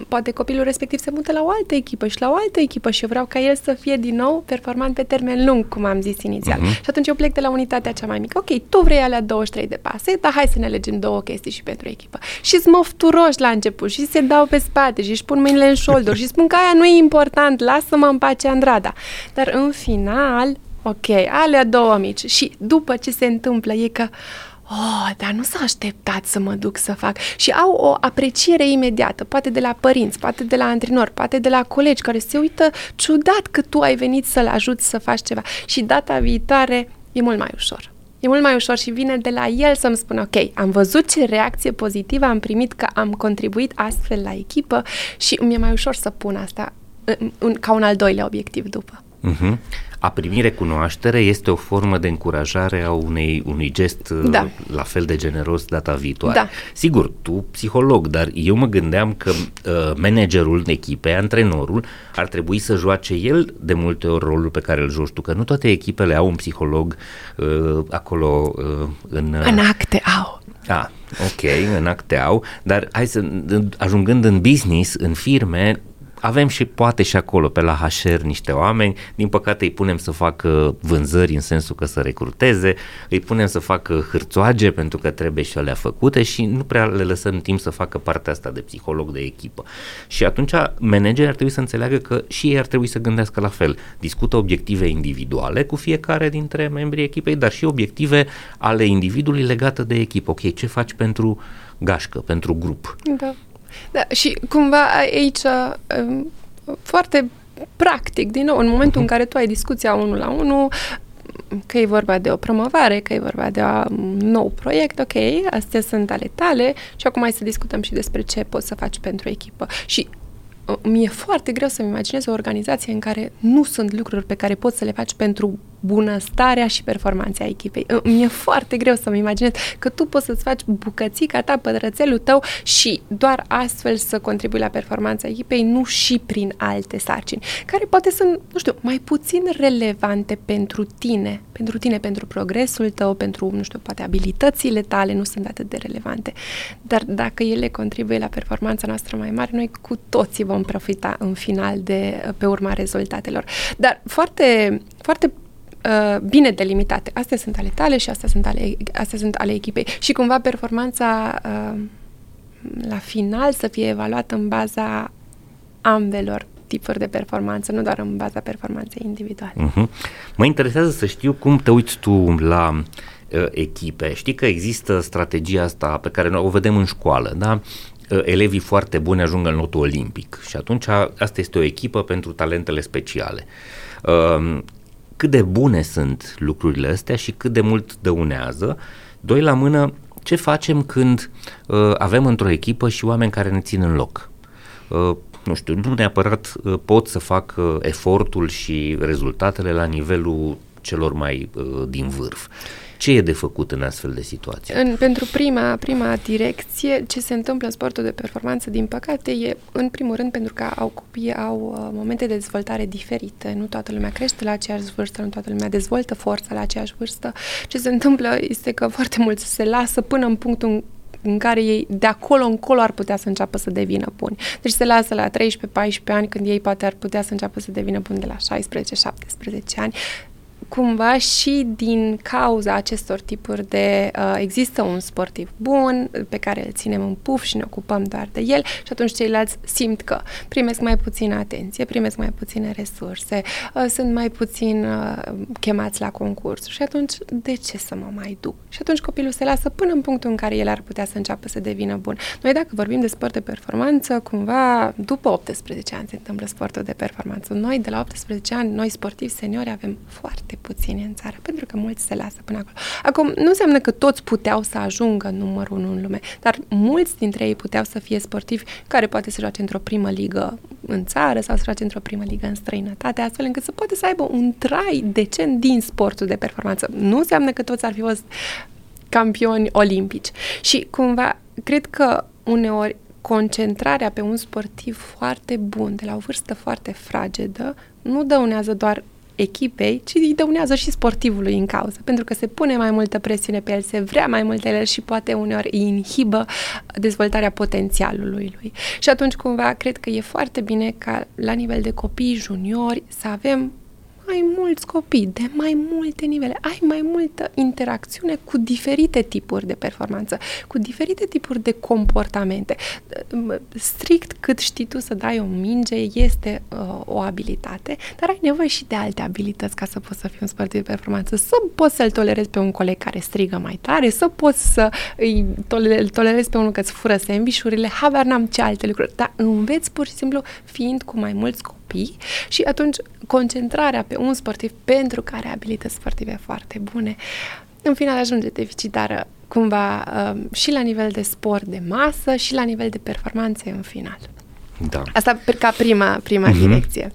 Speaker 1: poate copilul respectiv se mută la o altă echipă și la o altă echipă și eu vreau ca el să fie din nou performant pe termen lung, cum am zis inițial. Uh-huh. Și atunci eu plec de la unitatea partea cea mai mică. Ok, tu vrei alea 23 de pase, dar hai să ne alegem două chestii și pentru echipă. Și sunt mofturoși la început și se dau pe spate și își pun mâinile în șolduri și spun că aia nu e important, lasă-mă în pace, Andrada. Dar în final, ok, alea două mici. Și după ce se întâmplă e că Oh, dar nu s-a așteptat să mă duc să fac. Și au o apreciere imediată, poate de la părinți, poate de la antrenori, poate de la colegi care se uită ciudat că tu ai venit să-l ajuți să faci ceva. Și data viitoare e mult mai ușor. E mult mai ușor și vine de la el să-mi spună, ok, am văzut ce reacție pozitivă am primit că am contribuit astfel la echipă și mi-e mai ușor să pun asta în, în, ca un al doilea obiectiv după.
Speaker 2: Uh-huh. A primi recunoaștere este o formă de încurajare a unei, unui gest uh, da. la fel de generos data viitoare. Da. Sigur, tu psiholog, dar eu mă gândeam că uh, managerul echipei, antrenorul, ar trebui să joace el de multe ori rolul pe care îl joci tu, că nu toate echipele au un psiholog uh, acolo uh, în...
Speaker 1: Uh, în acte au.
Speaker 2: Ah, ok, în acte au, dar hai să, ajungând în business, în firme, avem și poate și acolo pe la HR niște oameni, din păcate îi punem să facă vânzări în sensul că să recruteze, îi punem să facă hârțoage pentru că trebuie și alea făcute și nu prea le lăsăm timp să facă partea asta de psiholog de echipă. Și atunci managerii ar trebui să înțeleagă că și ei ar trebui să gândească la fel. Discută obiective individuale cu fiecare dintre membrii echipei, dar și obiective ale individului legate de echipă. Ok, ce faci pentru gașcă, pentru grup?
Speaker 1: Da. Da, și cumva aici um, foarte practic, din nou, în momentul în care tu ai discuția unul la unul, că e vorba de o promovare, că e vorba de un nou proiect, ok, astea sunt ale tale și acum hai să discutăm și despre ce poți să faci pentru echipă. Și uh, mi-e foarte greu să-mi imaginez o organizație în care nu sunt lucruri pe care poți să le faci pentru bunăstarea și performanța echipei. Mi-e foarte greu să-mi imaginez că tu poți să-ți faci bucățica ta, pătrățelul tău și doar astfel să contribui la performanța echipei, nu și prin alte sarcini, care poate sunt, nu știu, mai puțin relevante pentru tine, pentru tine, pentru progresul tău, pentru, nu știu, poate abilitățile tale nu sunt atât de relevante. Dar dacă ele contribuie la performanța noastră mai mare, noi cu toții vom profita în final de pe urma rezultatelor. Dar foarte, foarte uh, bine delimitate. Astea sunt ale tale și astea sunt ale, astea sunt ale echipei. Și cumva performanța uh, la final să fie evaluată în baza ambelor tipuri de performanță, nu doar în baza performanței individuale. Uh-huh.
Speaker 2: Mă interesează să știu cum te uiți tu la uh, echipe. Știi că există strategia asta pe care noi o vedem în școală, da? Uh, elevii foarte buni ajung în lotul olimpic și atunci asta este o echipă pentru talentele speciale. Uh, cât de bune sunt lucrurile astea și cât de mult dăunează. Doi la mână, ce facem când uh, avem într-o echipă și oameni care ne țin în loc? Uh, nu știu, nu neapărat uh, pot să fac uh, efortul și rezultatele la nivelul celor mai uh, din vârf. Ce e de făcut în astfel de situații?
Speaker 1: În, pentru prima, prima direcție, ce se întâmplă în sportul de performanță, din păcate, e în primul rând pentru că au copii au uh, momente de dezvoltare diferite. Nu toată lumea crește la aceeași vârstă, nu toată lumea dezvoltă forța la aceeași vârstă. Ce se întâmplă este că foarte mulți se lasă până în punctul în care ei de acolo încolo ar putea să înceapă să devină buni. Deci se lasă la 13-14 ani când ei poate ar putea să înceapă să devină buni de la 16-17 ani cumva și din cauza acestor tipuri de... Uh, există un sportiv bun pe care îl ținem în puf și ne ocupăm doar de el și atunci ceilalți simt că primesc mai puțină atenție, primesc mai puține resurse, uh, sunt mai puțin uh, chemați la concurs și atunci de ce să mă mai duc? Și atunci copilul se lasă până în punctul în care el ar putea să înceapă să devină bun. Noi dacă vorbim de sport de performanță, cumva după 18 ani se întâmplă sportul de performanță. Noi de la 18 ani, noi sportivi seniori avem foarte puțini în țară, pentru că mulți se lasă până acolo. Acum, nu înseamnă că toți puteau să ajungă numărul unu în lume, dar mulți dintre ei puteau să fie sportivi care poate să joace într-o primă ligă în țară sau să joace într-o primă ligă în străinătate, astfel încât să poate să aibă un trai decent din sportul de performanță. Nu înseamnă că toți ar fi fost campioni olimpici. Și cumva, cred că uneori concentrarea pe un sportiv foarte bun, de la o vârstă foarte fragedă, nu dăunează doar echipei, ci îi dăunează și sportivului în cauză, pentru că se pune mai multă presiune pe el, se vrea mai multe el și poate uneori îi inhibă dezvoltarea potențialului lui. Și atunci, cumva, cred că e foarte bine ca la nivel de copii juniori să avem mai mulți copii, de mai multe nivele, ai mai multă interacțiune cu diferite tipuri de performanță, cu diferite tipuri de comportamente. Strict cât știi tu să dai o minge este uh, o abilitate, dar ai nevoie și de alte abilități ca să poți să fii un sportiv de performanță, să poți să-l tolerezi pe un coleg care strigă mai tare, să poți să îi tolerezi pe unul că îți fură sandvișurile, habar n-am ce alte lucruri, dar înveți pur și simplu fiind cu mai mulți copii copii și atunci concentrarea pe un sportiv pentru care abilități sportive foarte bune, în final ajunge deficitară cumva um, și la nivel de sport de masă și la nivel de performanțe în final.
Speaker 2: Da.
Speaker 1: Asta ca prima, prima mm-hmm. direcție.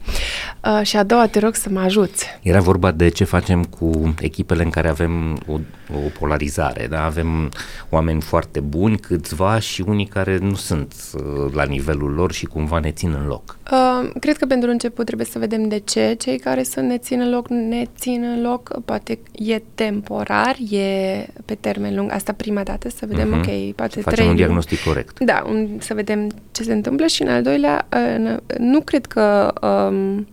Speaker 1: Uh, și a doua, te rog să mă ajuți.
Speaker 2: Era vorba de ce facem cu echipele în care avem o, o polarizare. Da? Avem oameni foarte buni, câțiva și unii care nu sunt uh, la nivelul lor și cumva ne țin în loc.
Speaker 1: Uh, cred că pentru început trebuie să vedem de ce cei care sunt ne țin în loc, ne țin în loc. Poate e temporar, e pe termen lung. Asta prima dată, să vedem, uh-huh. ok, poate
Speaker 2: să facem un diagnostic corect.
Speaker 1: Da, un, să vedem ce se întâmplă și în al doilea, uh, nu cred că um,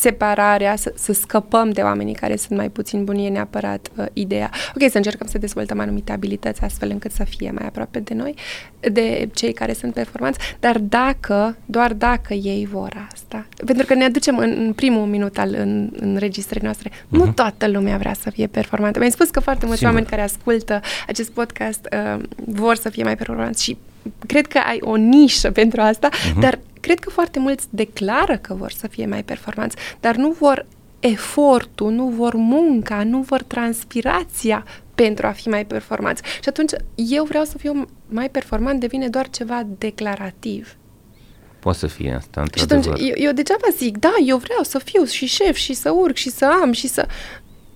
Speaker 1: separarea, să, să scăpăm de oamenii care sunt mai puțin buni, e neapărat uh, ideea. Ok, să încercăm să dezvoltăm anumite abilități astfel încât să fie mai aproape de noi, de cei care sunt performanți, dar dacă, doar dacă ei vor asta, pentru că ne aducem în, în primul minut al în, înregistrării noastre, uh-huh. nu mhm. toată lumea vrea să fie performantă. Mi-ai spus că foarte mulți Sigur. oameni care ascultă acest podcast uh, vor să fie mai performanți și cred că ai o nișă pentru asta, uh-huh. dar cred că foarte mulți declară că vor să fie mai performanți, dar nu vor efortul, nu vor munca, nu vor transpirația pentru a fi mai performanți. Și atunci eu vreau să fiu mai performant, devine doar ceva declarativ.
Speaker 2: Poate să fie asta,
Speaker 1: Și atunci eu, eu degeaba zic, da, eu vreau să fiu și șef și să urc și să am și să...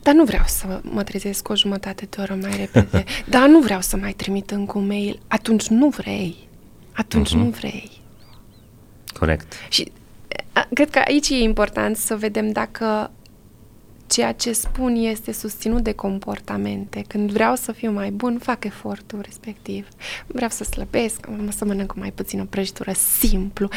Speaker 1: Dar nu vreau să mă trezesc o jumătate de oră mai repede. Dar nu vreau să mai trimit încă un mail. Atunci nu vrei. Atunci uh-huh. nu vrei.
Speaker 2: Corect.
Speaker 1: Și a, cred că aici e important să vedem dacă ceea ce spun este susținut de comportamente. Când vreau să fiu mai bun, fac efortul respectiv. Vreau să slăbesc, să mănânc cu mai puțin o prăjitură simplu.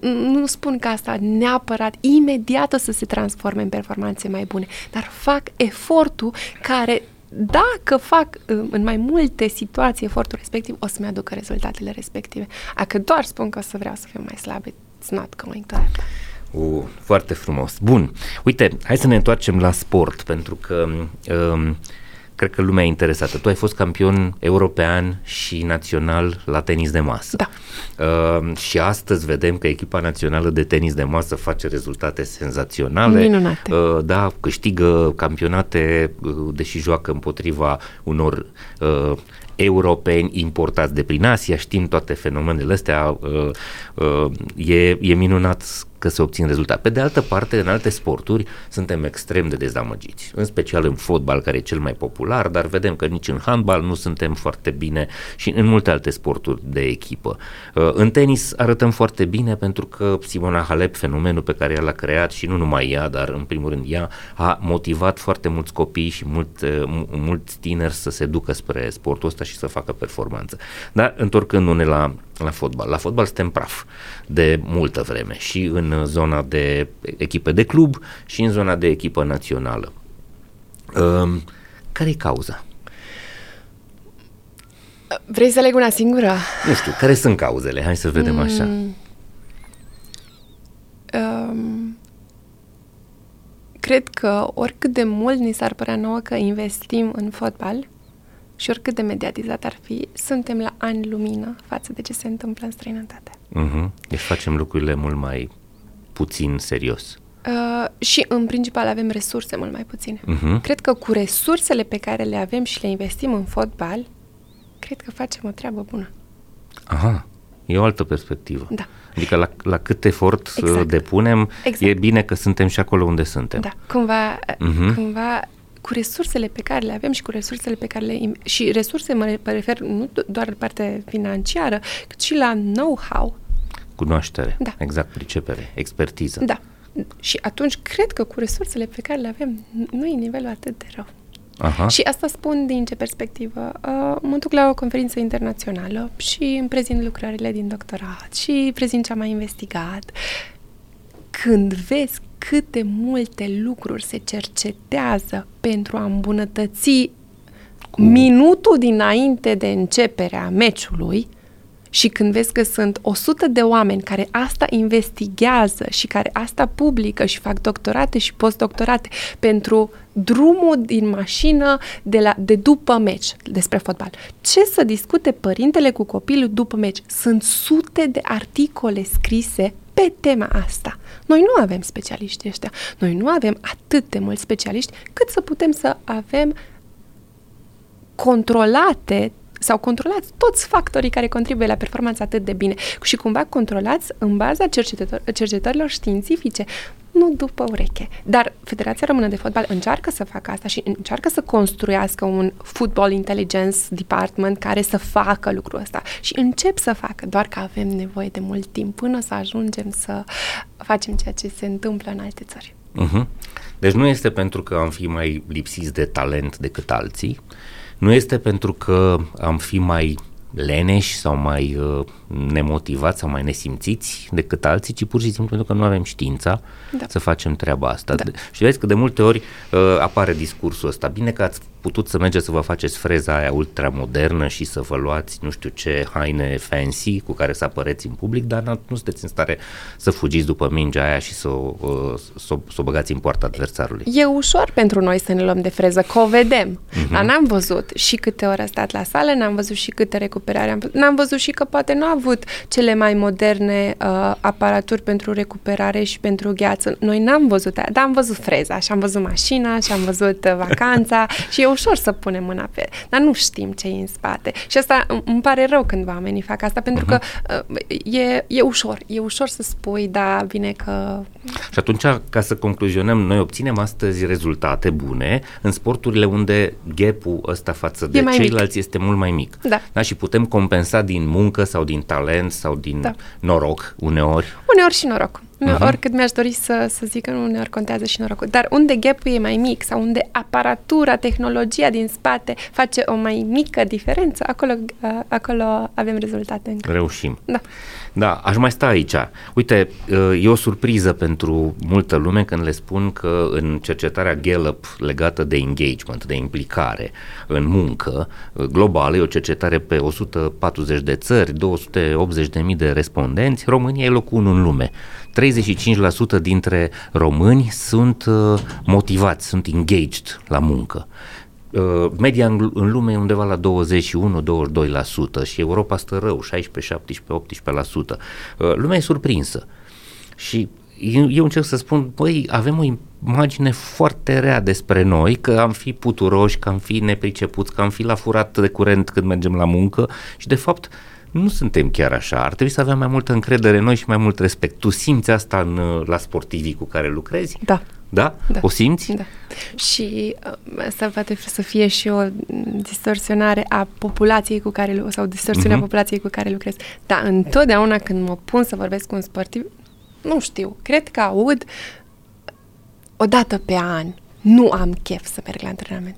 Speaker 1: Nu spun că asta neapărat imediat o să se transforme în performanțe mai bune, dar fac efortul care dacă fac în mai multe situații efortul respectiv, o să-mi aducă rezultatele respective. Dacă doar spun că o să vreau să fiu mai slab, it's not going to happen.
Speaker 2: Uh, foarte frumos. Bun. Uite, hai să ne întoarcem la sport, pentru că um, cred că lumea e interesată. Tu ai fost campion european și național la tenis de masă.
Speaker 1: Da.
Speaker 2: Uh, și astăzi vedem că echipa națională de tenis de masă face rezultate senzaționale.
Speaker 1: Minunate. Uh,
Speaker 2: da, câștigă campionate, uh, deși joacă împotriva unor uh, europeni importați de prin Asia, știm toate fenomenele astea, uh, uh, e, e minunat că se obțin rezultate. Pe de altă parte, în alte sporturi suntem extrem de dezamăgiți, în special în fotbal, care e cel mai popular, dar vedem că nici în handbal nu suntem foarte bine și în multe alte sporturi de echipă. Uh, în tenis arătăm foarte bine pentru că Simona Halep, fenomenul pe care ea l-a creat și nu numai ea, dar în primul rând ea, a motivat foarte mulți copii și mult, uh, mulți tineri să se ducă spre sportul ăsta și să facă performanță. Dar întorcându-ne la la fotbal. La fotbal suntem praf de multă vreme și în zona de echipe de club și în zona de echipă națională. Um, care e cauza?
Speaker 1: Vrei să aleg una singură?
Speaker 2: Nu știu, care sunt cauzele? Hai să vedem mm, așa.
Speaker 1: Um, cred că oricât de mult ni s-ar părea nouă că investim în fotbal, și oricât de mediatizat ar fi, suntem la ani lumină față de ce se întâmplă în străinătate.
Speaker 2: Uh-huh. Deci facem lucrurile mult mai puțin serios.
Speaker 1: Uh, și în principal avem resurse mult mai puține. Uh-huh. Cred că cu resursele pe care le avem și le investim în fotbal, cred că facem o treabă bună.
Speaker 2: Aha, e o altă perspectivă.
Speaker 1: Da.
Speaker 2: Adică la, la cât efort uh, exact. depunem, exact. e bine că suntem și acolo unde suntem.
Speaker 1: Da, cumva, uh-huh. cumva cu resursele pe care le avem și cu resursele pe care le... Și resurse mă refer nu doar partea financiară, cât și la know-how.
Speaker 2: Cunoaștere, da. exact, pricepere, expertiză.
Speaker 1: Da. Și atunci cred că cu resursele pe care le avem nu e nivelul atât de rău. Aha. Și asta spun din ce perspectivă. Uh, mă duc la o conferință internațională și îmi prezint lucrările din doctorat și prezint ce am mai investigat. Când vezi cât de multe lucruri se cercetează pentru a îmbunătăți Cu... minutul dinainte de începerea meciului și când vezi că sunt 100 de oameni care asta investigează și care asta publică și fac doctorate și postdoctorate pentru drumul din mașină de, la, de după meci despre fotbal. Ce să discute părintele cu copilul după meci? Sunt sute de articole scrise pe tema asta. Noi nu avem specialiști ăștia. Noi nu avem atât de mulți specialiști cât să putem să avem controlate sau controlați toți factorii care contribuie la performanță atât de bine și cumva controlați în baza cercetător- cercetărilor științifice, nu după ureche. Dar Federația Română de Fotbal încearcă să facă asta și încearcă să construiască un Football Intelligence Department care să facă lucrul ăsta și încep să facă, doar că avem nevoie de mult timp până să ajungem să facem ceea ce se întâmplă în alte țări.
Speaker 2: Uh-huh. Deci nu este pentru că am fi mai lipsiți de talent decât alții, nu este pentru că am fi mai leneși sau mai uh, nemotivați sau mai nesimțiți decât alții, ci pur și simplu pentru că nu avem știința da. să facem treaba asta. Da. Și vezi că de multe ori uh, apare discursul ăsta. Bine că ați putut să mergeți să vă faceți freza aia ultramodernă și să vă luați nu știu ce haine fancy cu care să apăreți în public, dar nu sunteți în stare să fugiți după mingea aia și să o, uh, să, să o băgați în poarta adversarului.
Speaker 1: E ușor pentru noi să ne luăm de freză, că o vedem, uh-huh. dar n-am văzut și câte ori a stat la sală, n-am văzut și câte recuperare am n-am văzut și că poate nu a avut cele mai moderne uh, aparaturi pentru recuperare și pentru gheață. Noi n-am văzut aia, dar am văzut freza și am văzut mașina și am văzut uh, vacanța și e ușor să punem mâna pe dar nu știm ce e în spate. Și asta îmi pare rău când oamenii fac asta, pentru uh-huh. că uh, e, e ușor, e ușor să spui, da, bine că...
Speaker 2: Și atunci, ca să concluzionăm, noi obținem astăzi rezultate bune în sporturile unde gap-ul ăsta față de ceilalți mic. este mult mai mic.
Speaker 1: Da.
Speaker 2: da. Și putem compensa din muncă sau din talent sau din da. noroc uneori.
Speaker 1: Uneori și noroc. Uh-huh. Oricât mi-aș dori să, să zic că uneori contează și norocul. Dar unde gap e mai mic sau unde aparatura, tehnologia din spate face o mai mică diferență, acolo, acolo avem rezultate încă.
Speaker 2: Reușim.
Speaker 1: Da.
Speaker 2: Da, aș mai sta aici. Uite, e o surpriză pentru multă lume când le spun că în cercetarea Gallup legată de engagement, de implicare în muncă globală, e o cercetare pe 140 de țări, 280.000 de respondenți, România e locul 1 în lume. 35% dintre români sunt uh, motivați, sunt engaged la muncă. Uh, media în, în lume e undeva la 21-22% și Europa stă rău, 16, 17, 18%. Lumea e surprinsă. Și eu, eu încerc să spun, băi, avem o imagine foarte rea despre noi, că am fi puturoși, că am fi nepricepuți, că am fi la furat de curent când mergem la muncă și de fapt nu suntem chiar așa. Ar trebui să avem mai multă încredere în noi și mai mult respect. Tu simți asta în, la sportivii cu care lucrezi?
Speaker 1: Da.
Speaker 2: Da? da. O simți?
Speaker 1: Da. Și uh, asta poate să fie și o distorsionare a populației cu care sau distorsiunea uh-huh. populației cu care lucrez. Dar întotdeauna când mă pun să vorbesc cu un sportiv, nu știu, cred că aud o dată pe an. Nu am chef să merg la antrenament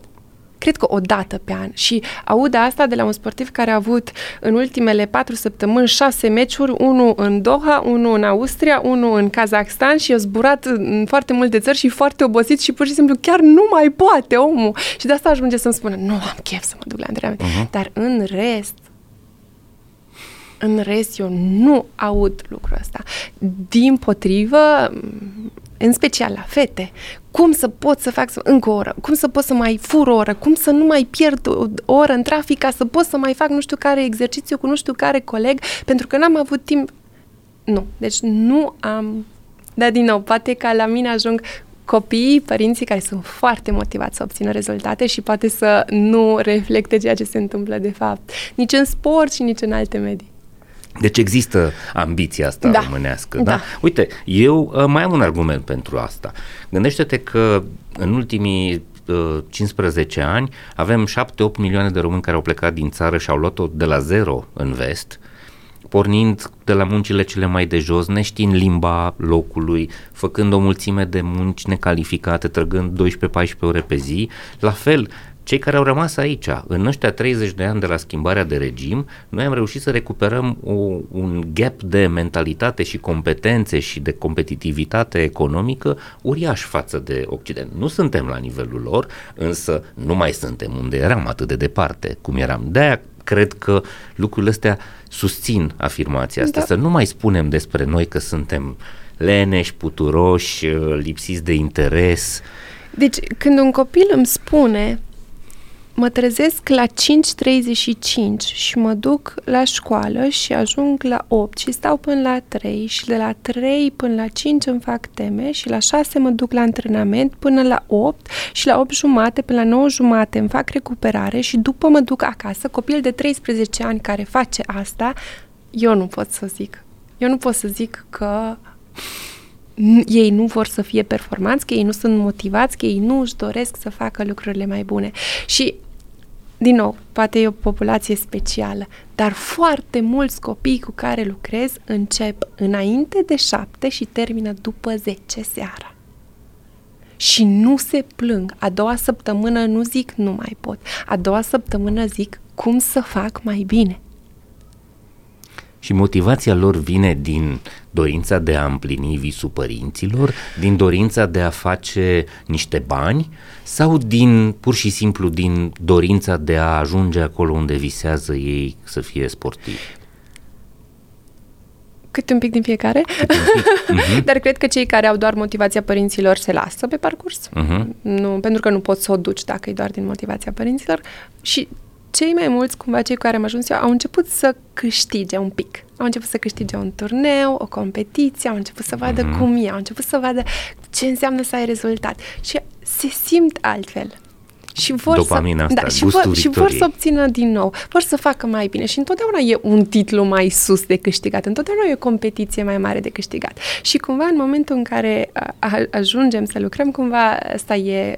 Speaker 1: cred că o dată pe an. Și aud asta de la un sportiv care a avut în ultimele patru săptămâni șase meciuri, unul în Doha, unul în Austria, unul în Kazakhstan și a zburat în foarte multe țări și foarte obosit și pur și simplu chiar nu mai poate omul. Și de asta ajunge să-mi spună, nu am chef să mă duc la antrenament. Uh-huh. Dar în rest, în rest, eu nu aud lucrul ăsta. Din potrivă, în special la fete, cum să pot să fac încă o oră, cum să pot să mai fur o oră, cum să nu mai pierd o oră în trafic ca să pot să mai fac nu știu care exercițiu cu nu știu care coleg, pentru că n-am avut timp. Nu, deci nu am... Dar din nou, poate că la mine ajung copiii, părinții care sunt foarte motivați să obțină rezultate și poate să nu reflecte ceea ce se întâmplă de fapt, nici în sport și nici în alte medii.
Speaker 2: Deci există ambiția asta da. românească, da? da? Uite, eu uh, mai am un argument pentru asta. Gândește-te că în ultimii 15 uh, ani avem 7-8 milioane de români care au plecat din țară și au luat-o de la zero în vest, pornind de la muncile cele mai de jos, neștiind limba locului, făcând o mulțime de munci necalificate, trăgând 12-14 ore pe zi. La fel, cei care au rămas aici, în ăștia 30 de ani de la schimbarea de regim, noi am reușit să recuperăm o, un gap de mentalitate și competențe și de competitivitate economică uriaș față de Occident. Nu suntem la nivelul lor, însă nu mai suntem unde eram atât de departe cum eram. De-aia cred că lucrurile astea susțin afirmația asta, da. să nu mai spunem despre noi că suntem leneși, puturoși, lipsiți de interes.
Speaker 1: Deci, când un copil îmi spune mă trezesc la 5.35 și mă duc la școală și ajung la 8 și stau până la 3 și de la 3 până la 5 îmi fac teme și la 6 mă duc la antrenament până la 8 și la 8 jumate până la 9 jumate îmi fac recuperare și după mă duc acasă, copil de 13 ani care face asta, eu nu pot să zic. Eu nu pot să zic că ei nu vor să fie performanți, că ei nu sunt motivați, că ei nu își doresc să facă lucrurile mai bune. Și din nou, poate e o populație specială, dar foarte mulți copii cu care lucrez încep înainte de șapte și termină după zece seara. Și nu se plâng. A doua săptămână nu zic nu mai pot. A doua săptămână zic cum să fac mai bine.
Speaker 2: Și motivația lor vine din dorința de a împlini visul părinților, din dorința de a face niște bani sau din pur și simplu din dorința de a ajunge acolo unde visează ei să fie sportivi?
Speaker 1: Cât un pic din fiecare. uh-huh. Dar cred că cei care au doar motivația părinților se lasă pe parcurs. Uh-huh. Nu, pentru că nu poți să o duci dacă e doar din motivația părinților. Și cei mai mulți, cumva cei cu care am ajuns eu, au început să câștige un pic. Au început să câștige un turneu, o competiție, au început să vadă mm-hmm. cum e, au început să vadă ce înseamnă să ai rezultat. Și se simt altfel și vor
Speaker 2: Dopamina
Speaker 1: să,
Speaker 2: asta,
Speaker 1: da, și, vor, și vor să obțină din nou, vor să facă mai bine și întotdeauna e un titlu mai sus de câștigat, întotdeauna e o competiție mai mare de câștigat. Și cumva în momentul în care ajungem să lucrăm, cumva asta e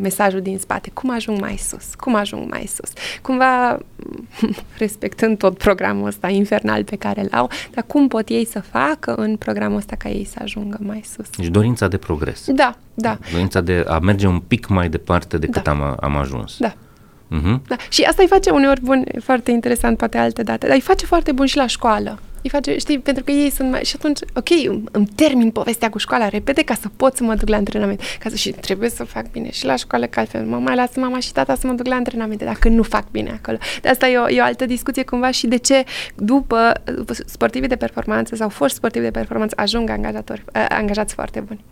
Speaker 1: mesajul din spate, cum ajung mai sus, cum ajung mai sus. Cumva respectând tot programul ăsta infernal pe care îl au, dar cum pot ei să facă în programul ăsta ca ei să ajungă mai sus.
Speaker 2: Deci dorința de progres.
Speaker 1: Da, da.
Speaker 2: Dorința de a merge un pic mai departe decât da. am, am ajuns.
Speaker 1: Da. Uh-huh. da. Și asta îi face uneori bun, foarte interesant, poate alte date, dar îi face foarte bun și la școală. Îi face, știi, pentru că ei sunt mai... Și atunci, ok, îmi termin povestea cu școala repede ca să pot să mă duc la antrenament. Ca să, și trebuie să fac bine și la școală, că altfel mă mai lasă mama și tata să mă duc la antrenamente dacă nu fac bine acolo. De asta e o, e o altă discuție cumva și de ce după sportivii de performanță sau foști sportivi de performanță ajung angajatori, angajați foarte buni.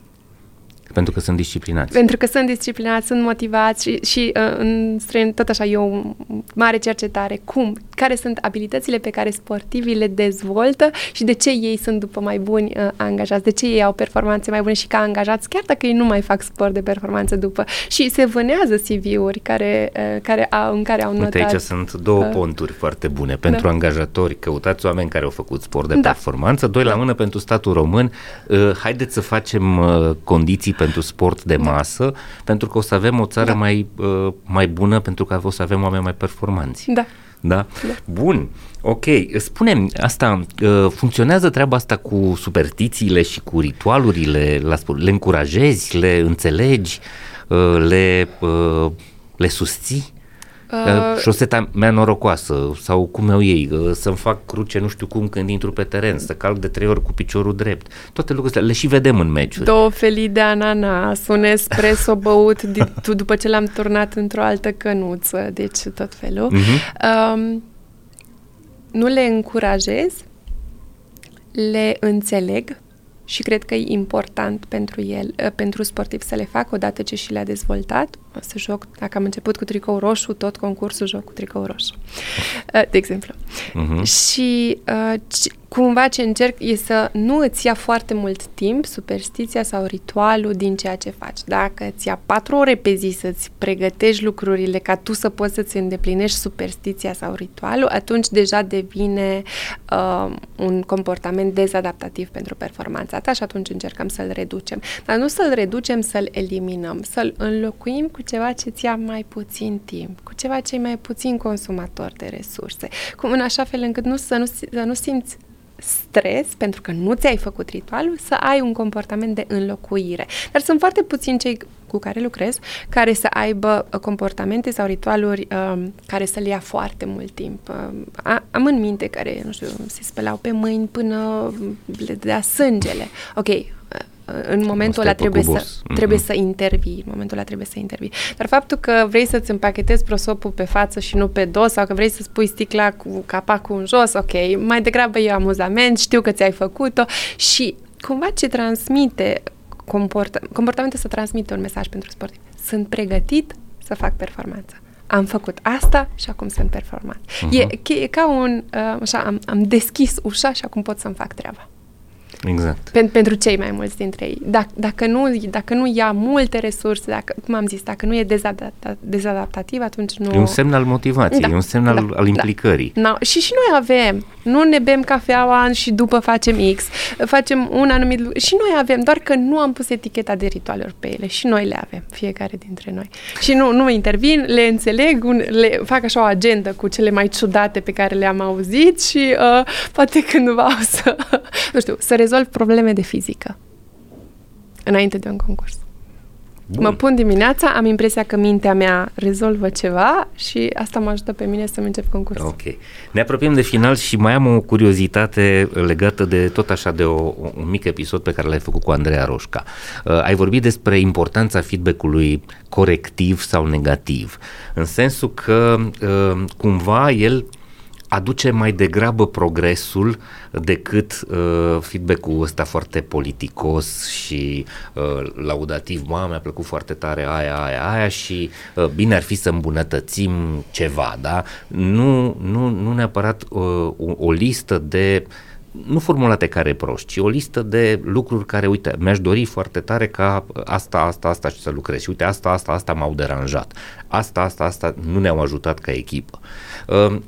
Speaker 2: Pentru că sunt disciplinați.
Speaker 1: Pentru că sunt disciplinați, sunt motivați și, și uh, în străin, tot așa, eu mare cercetare. Cum? Care sunt abilitățile pe care sportivii le dezvoltă și de ce ei sunt după mai buni uh, angajați? De ce ei au performanțe mai bune și ca angajați, chiar dacă ei nu mai fac sport de performanță după? Și se vânează CV-uri care, uh, care au, în care au notat...
Speaker 2: Uite, aici sunt două uh, ponturi foarte bune. Pentru da. angajatori, căutați oameni care au făcut sport de da. performanță. Doi la mână pentru statul român. Uh, haideți să facem uh, condiții pentru sport de da. masă, pentru că o să avem o țară da. mai, uh, mai bună, pentru că o să avem oameni mai performanți.
Speaker 1: Da.
Speaker 2: Da? da. Bun. Ok. spune asta, uh, funcționează treaba asta cu superstițiile și cu ritualurile la sport? Le încurajezi, le înțelegi, uh, le, le susții? Uh, șoseta mea norocoasă sau cum eu ei, uh, să-mi fac cruce nu știu cum când intru pe teren, să calc de trei ori cu piciorul drept. Toate lucrurile le și vedem în meciuri.
Speaker 1: Două felii de ananas, un espresso băut d- după ce l-am turnat într-o altă cănuță, deci tot felul. Uh-huh. Um, nu le încurajez, le înțeleg și cred că e important pentru el, uh, pentru sportiv să le facă odată ce și le-a dezvoltat. O să joc, dacă am început cu tricou roșu, tot concursul joc cu tricou roșu, uh, de exemplu. Uh-huh. Și uh, cumva ce încerc e să nu îți ia foarte mult timp superstiția sau ritualul din ceea ce faci. Dacă îți ia patru ore pe zi să-ți pregătești lucrurile ca tu să poți să-ți îndeplinești superstiția sau ritualul, atunci deja devine uh, un comportament dezadaptativ pentru performanța ta și atunci încercăm să-l reducem. Dar nu să-l reducem, să-l eliminăm, să-l înlocuim cu ceva ce ți ia mai puțin timp, cu ceva ce e mai puțin consumator de resurse, cu în așa fel încât nu să nu, să nu simți stres, pentru că nu ți-ai făcut ritualul, să ai un comportament de înlocuire. Dar sunt foarte puțini cei cu care lucrez, care să aibă uh, comportamente sau ritualuri um, care să le ia foarte mult timp. Um, am în minte care, nu știu, se spălau pe mâini până le dea sângele. Ok, în momentul ăla trebuie să, mm-hmm. trebuie să intervii, în momentul ăla trebuie să intervii. Dar faptul că vrei să-ți împachetezi prosopul pe față și nu pe dos sau că vrei să spui sticla cu capacul în jos, ok, mai degrabă e amuzament, știu că ți-ai făcut-o și cumva ce transmite comporta, comportamentul să transmite un mesaj pentru sportiv. Sunt pregătit să fac performanță. Am făcut asta și acum sunt performant. Uh-huh. E, e ca un, uh, așa, am, am deschis ușa și acum pot să-mi fac treaba.
Speaker 2: Exact.
Speaker 1: Pen- pentru cei mai mulți dintre ei. Dacă, dacă, nu, dacă nu ia multe resurse, dacă, cum am zis, dacă nu e dezadapta- dezadaptativ, atunci nu...
Speaker 2: E un semn al motivației, da, e un semn da, al, al da. implicării.
Speaker 1: Da. No. Și și noi avem. Nu ne bem cafeaua și după facem X. Facem un anumit lucru. Și noi avem, doar că nu am pus eticheta de ritualuri pe ele. Și noi le avem, fiecare dintre noi. Și nu, nu intervin, le înțeleg, un, le fac așa o agendă cu cele mai ciudate pe care le-am auzit și uh, poate cândva o să, nu știu, să rezolv probleme de fizică înainte de un concurs. Bun. Mă pun dimineața, am impresia că mintea mea rezolvă ceva și asta mă ajută pe mine să-mi încep concursul.
Speaker 2: Ok. Ne apropiem de final și mai am o curiozitate legată de tot așa de o, un mic episod pe care l-ai făcut cu Andreea Roșca. Uh, ai vorbit despre importanța feedback-ului corectiv sau negativ, în sensul că uh, cumva el aduce mai degrabă progresul decât uh, feedback-ul ăsta foarte politicos și uh, laudativ, mă, mi-a plăcut foarte tare aia, aia, aia și uh, bine ar fi să îmbunătățim ceva, da? Nu, nu, nu neapărat uh, o, o listă de nu formulate ca reproș, ci o listă de lucruri care, uite, mi-aș dori foarte tare ca asta, asta, asta și să lucrez. Și uite, asta, asta, asta m-au deranjat. Asta, asta, asta nu ne-au ajutat ca echipă. Uh,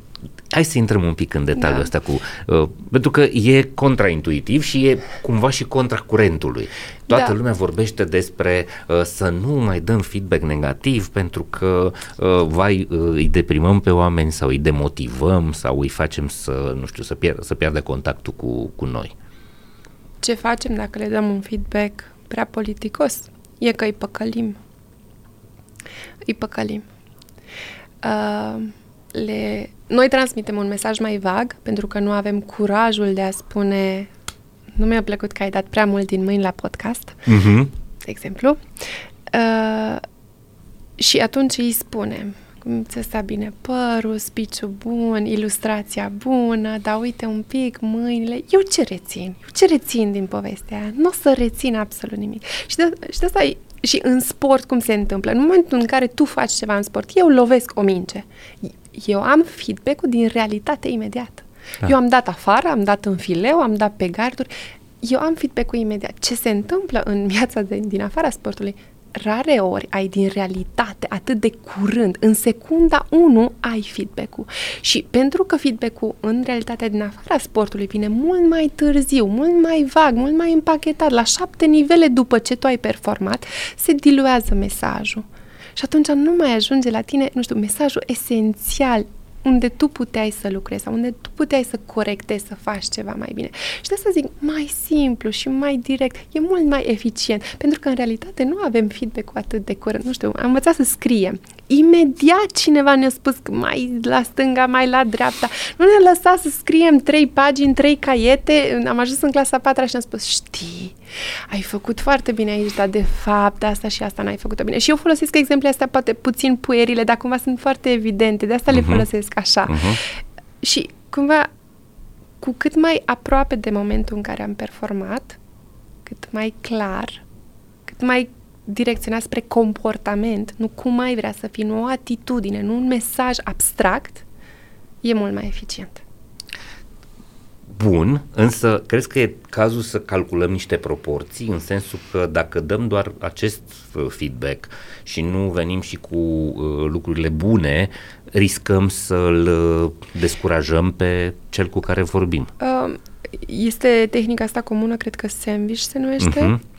Speaker 2: Hai să intrăm un pic în detaliul da. ăsta cu... Uh, pentru că e contraintuitiv și e cumva și contra curentului. Toată da. lumea vorbește despre uh, să nu mai dăm feedback negativ pentru că uh, vai, uh, îi deprimăm pe oameni sau îi demotivăm sau îi facem să, nu știu, să, pierd, să pierdă contactul cu, cu noi.
Speaker 1: Ce facem dacă le dăm un feedback prea politicos? E că îi păcălim. Îi păcălim. Uh, le... Noi transmitem un mesaj mai vag pentru că nu avem curajul de a spune nu mi-a plăcut că ai dat prea mult din mâini la podcast, uh-huh. de exemplu. Uh, și atunci îi spunem cum ți sta bine părul, spiciu bun, ilustrația bună, dar uite un pic mâinile. Eu ce rețin? Eu ce rețin din povestea aia? Nu o să rețin absolut nimic. Și de, și de asta e, și în sport cum se întâmplă? În momentul în care tu faci ceva în sport, eu lovesc o minge. Eu am feedback-ul din realitate imediat. Da. Eu am dat afară, am dat în fileu, am dat pe garduri. Eu am feedback-ul imediat. Ce se întâmplă în viața de, din afara sportului? rare ori ai din realitate, atât de curând, în secunda 1 ai feedback-ul. Și pentru că feedback-ul în realitatea din afara sportului vine mult mai târziu, mult mai vag, mult mai împachetat, la șapte nivele după ce tu ai performat, se diluează mesajul. Și atunci nu mai ajunge la tine, nu știu, mesajul esențial, unde tu puteai să lucrezi sau unde tu puteai să corectezi, să faci ceva mai bine. Și de asta zic, mai simplu și mai direct, e mult mai eficient, pentru că în realitate nu avem feedback-ul atât de curând. Nu știu, am învățat să scriem. Imediat cineva ne-a spus că mai la stânga, mai la dreapta. Nu ne lăsa să scriem trei pagini, trei caiete. Am ajuns în clasa 4 și am spus, știi, ai făcut foarte bine aici, dar de fapt asta și asta n-ai făcut bine. Și eu folosesc exemple astea poate puțin puerile, dar cumva sunt foarte evidente, de asta uh-huh. le mhm. folosesc așa. Uh-huh. Și cumva cu cât mai aproape de momentul în care am performat, cât mai clar, cât mai direcționat spre comportament, nu cum mai vrea să fii, nu o atitudine, nu un mesaj abstract, e mult mai eficient
Speaker 2: bun, însă crezi că e cazul să calculăm niște proporții, în sensul că dacă dăm doar acest uh, feedback și nu venim și cu uh, lucrurile bune, riscăm să-l uh, descurajăm pe cel cu care vorbim. Uh,
Speaker 1: este tehnica asta comună, cred că sandwich se numește, uh-huh.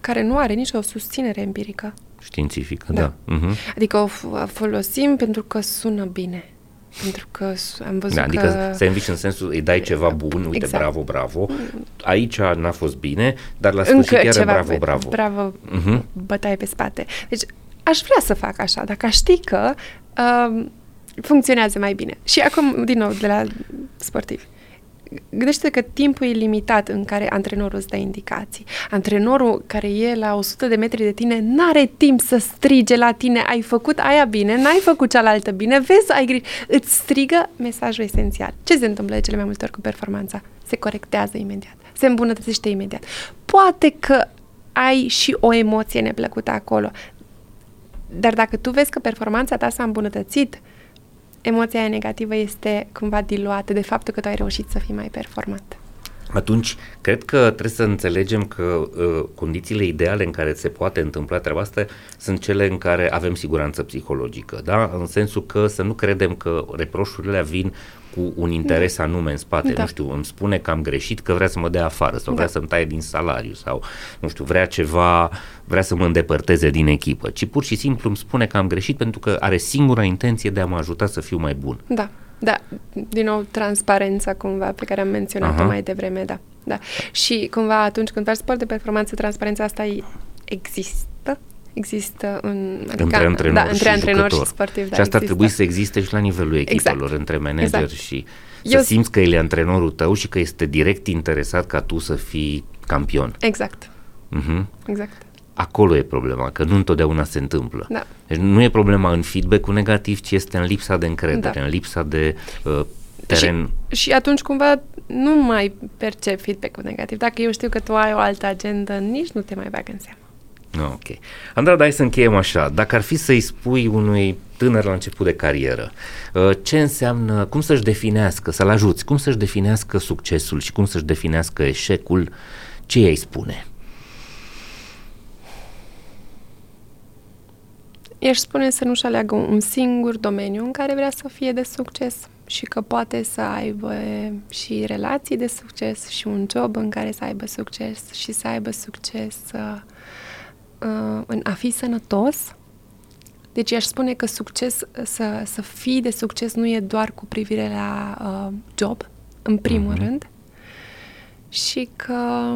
Speaker 1: Care nu are nicio susținere empirică.
Speaker 2: Științifică, da. da. Uh-huh.
Speaker 1: Adică o folosim pentru că sună bine pentru că am văzut da,
Speaker 2: adică că... sandwich în sensul îi dai ceva bun, uite, exact. bravo, bravo. Aici n-a fost bine, dar la sfârșit Încă chiar ceva, bravo, bravo.
Speaker 1: Bravo, uh-huh. bătaie pe spate. Deci aș vrea să fac așa, dacă aș ști că uh, funcționează mai bine. Și acum, din nou, de la sportivi gândește că timpul e limitat în care antrenorul îți dă indicații. Antrenorul care e la 100 de metri de tine n-are timp să strige la tine ai făcut aia bine, n-ai făcut cealaltă bine, vezi, ai grijă. Îți strigă mesajul esențial. Ce se întâmplă de cele mai multe ori cu performanța? Se corectează imediat, se îmbunătățește imediat. Poate că ai și o emoție neplăcută acolo, dar dacă tu vezi că performanța ta s-a îmbunătățit, emoția negativă este cumva diluată de faptul că tu ai reușit să fii mai performant.
Speaker 2: Atunci, cred că trebuie să înțelegem că uh, condițiile ideale în care se poate întâmpla treaba asta sunt cele în care avem siguranță psihologică, da? În sensul că să nu credem că reproșurile vin cu un interes da. anume în spate, da. nu știu, îmi spune că am greșit, că vrea să mă dea afară sau da. vrea să-mi taie din salariu sau, nu știu, vrea ceva, vrea să mă îndepărteze din echipă, ci pur și simplu îmi spune că am greșit pentru că are singura intenție de a mă ajuta să fiu mai bun.
Speaker 1: Da, da, din nou transparența cumva pe care am menționat-o Aha. mai devreme, da. da. Și cumva atunci când faci sport de performanță, transparența asta există există în,
Speaker 2: adică, între antrenori,
Speaker 1: da, între
Speaker 2: și,
Speaker 1: antrenori și sportivi. Da,
Speaker 2: și asta trebuie să existe și la nivelul exact. echipelor, exact. între manager exact. și să Eu... simți că el e antrenorul tău și că este direct interesat ca tu să fii campion.
Speaker 1: Exact. Uh-huh. Exact.
Speaker 2: Acolo e problema, că nu întotdeauna se întâmplă.
Speaker 1: Da.
Speaker 2: Deci nu e problema în feedback-ul negativ, ci este în lipsa de încredere, da. în lipsa de uh, teren.
Speaker 1: Și, și atunci cumva nu mai percep feedback-ul negativ. Dacă eu știu că tu ai o altă agendă, nici nu te mai bag în seamă.
Speaker 2: Ok. Andra, dai să încheiem așa. Dacă ar fi să-i spui unui tânăr la început de carieră, uh, ce înseamnă, cum să-și definească, să-l ajuți, cum să-și definească succesul și cum să-și definească eșecul, ce ei spune?
Speaker 1: I-aș spune să nu-și aleagă un singur domeniu în care vrea să fie de succes și că poate să aibă și relații de succes și un job în care să aibă succes și să aibă succes uh, uh, în a fi sănătos. Deci aș spune că succes, să, să fii de succes nu e doar cu privire la uh, job, în primul uh-huh. rând, și că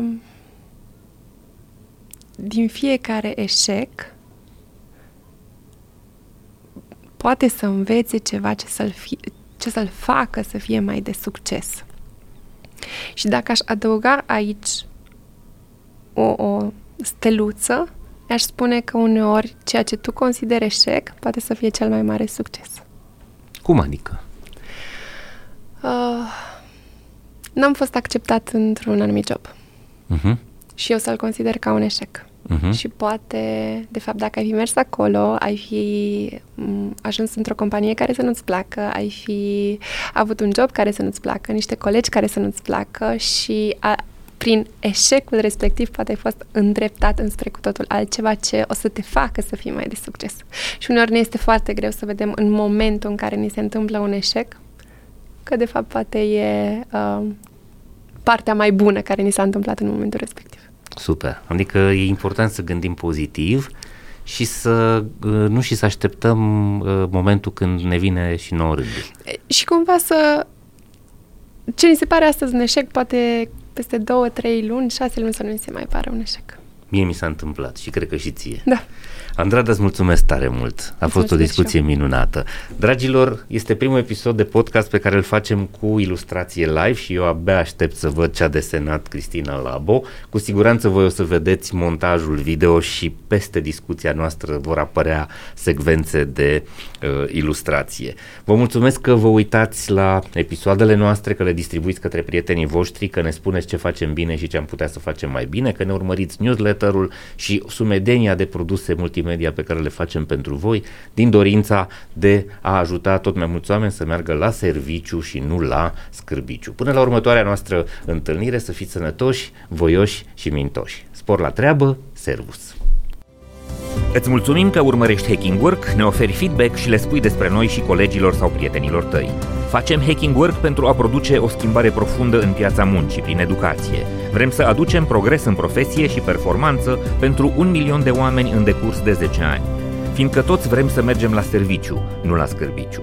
Speaker 1: din fiecare eșec poate să învețe ceva ce să-l, fi, ce să-l facă să fie mai de succes. Și dacă aș adăuga aici o, o steluță, aș spune că uneori ceea ce tu consideri eșec poate să fie cel mai mare succes.
Speaker 2: Cum adică?
Speaker 1: Uh, n-am fost acceptat într-un anumit job. Uh-huh. Și eu să-l consider ca un eșec. Uh-huh. Și poate, de fapt, dacă ai fi mers acolo, ai fi ajuns într-o companie care să nu-ți placă, ai fi avut un job care să nu-ți placă, niște colegi care să nu-ți placă și a, prin eșecul respectiv poate ai fost îndreptat înspre cu totul altceva ce o să te facă să fii mai de succes. Și uneori ne este foarte greu să vedem în momentul în care ni se întâmplă un eșec că de fapt poate e uh, partea mai bună care ni s-a întâmplat în momentul respectiv.
Speaker 2: Super. Adică e important să gândim pozitiv și să uh, nu și să așteptăm uh, momentul când ne vine și nouă rândul.
Speaker 1: Și cumva să ce ni se pare astăzi un eșec, poate peste două, trei luni, șase luni să nu mi se mai pare un eșec.
Speaker 2: Mie mi s-a întâmplat și cred că și ție.
Speaker 1: Da.
Speaker 2: Andrada, îți mulțumesc tare mult. A fost o discuție minunată. Dragilor, este primul episod de podcast pe care îl facem cu ilustrație live și eu abia aștept să văd ce a desenat Cristina Labo. Cu siguranță voi o să vedeți montajul video și peste discuția noastră vor apărea secvențe de uh, ilustrație. Vă mulțumesc că vă uitați la episoadele noastre, că le distribuiți către prietenii voștri, că ne spuneți ce facem bine și ce am putea să facem mai bine, că ne urmăriți newsletterul și sumedenia de produse multimedia media pe care le facem pentru voi, din dorința de a ajuta tot mai mulți oameni să meargă la serviciu și nu la scârbiciu. Până la următoarea noastră întâlnire, să fiți sănătoși, voioși și mintoși. Spor la treabă, servus! Îți mulțumim că urmărești Hacking Work, ne oferi feedback și le spui despre noi și colegilor sau prietenilor tăi. Facem Hacking Work pentru a produce o schimbare profundă în piața muncii prin educație. Vrem să aducem progres în profesie și performanță pentru un milion de oameni în decurs de 10 ani. Fiindcă toți vrem să mergem la serviciu, nu la scârbiciu.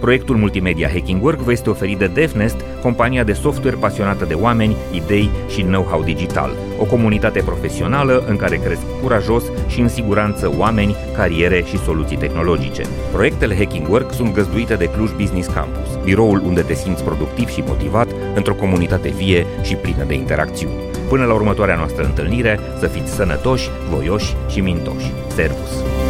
Speaker 2: Proiectul multimedia Hacking Work vă este oferit de DevNest, compania de software pasionată de oameni, idei și know-how digital. O comunitate profesională în care cresc curajos și în siguranță oameni, cariere și soluții tehnologice. Proiectele Hacking Work sunt găzduite de Cluj Business Campus, biroul unde te simți productiv și motivat într-o comunitate vie și plină de interacțiuni. Până la următoarea noastră întâlnire, să fiți sănătoși, voioși și mintoși. Servus!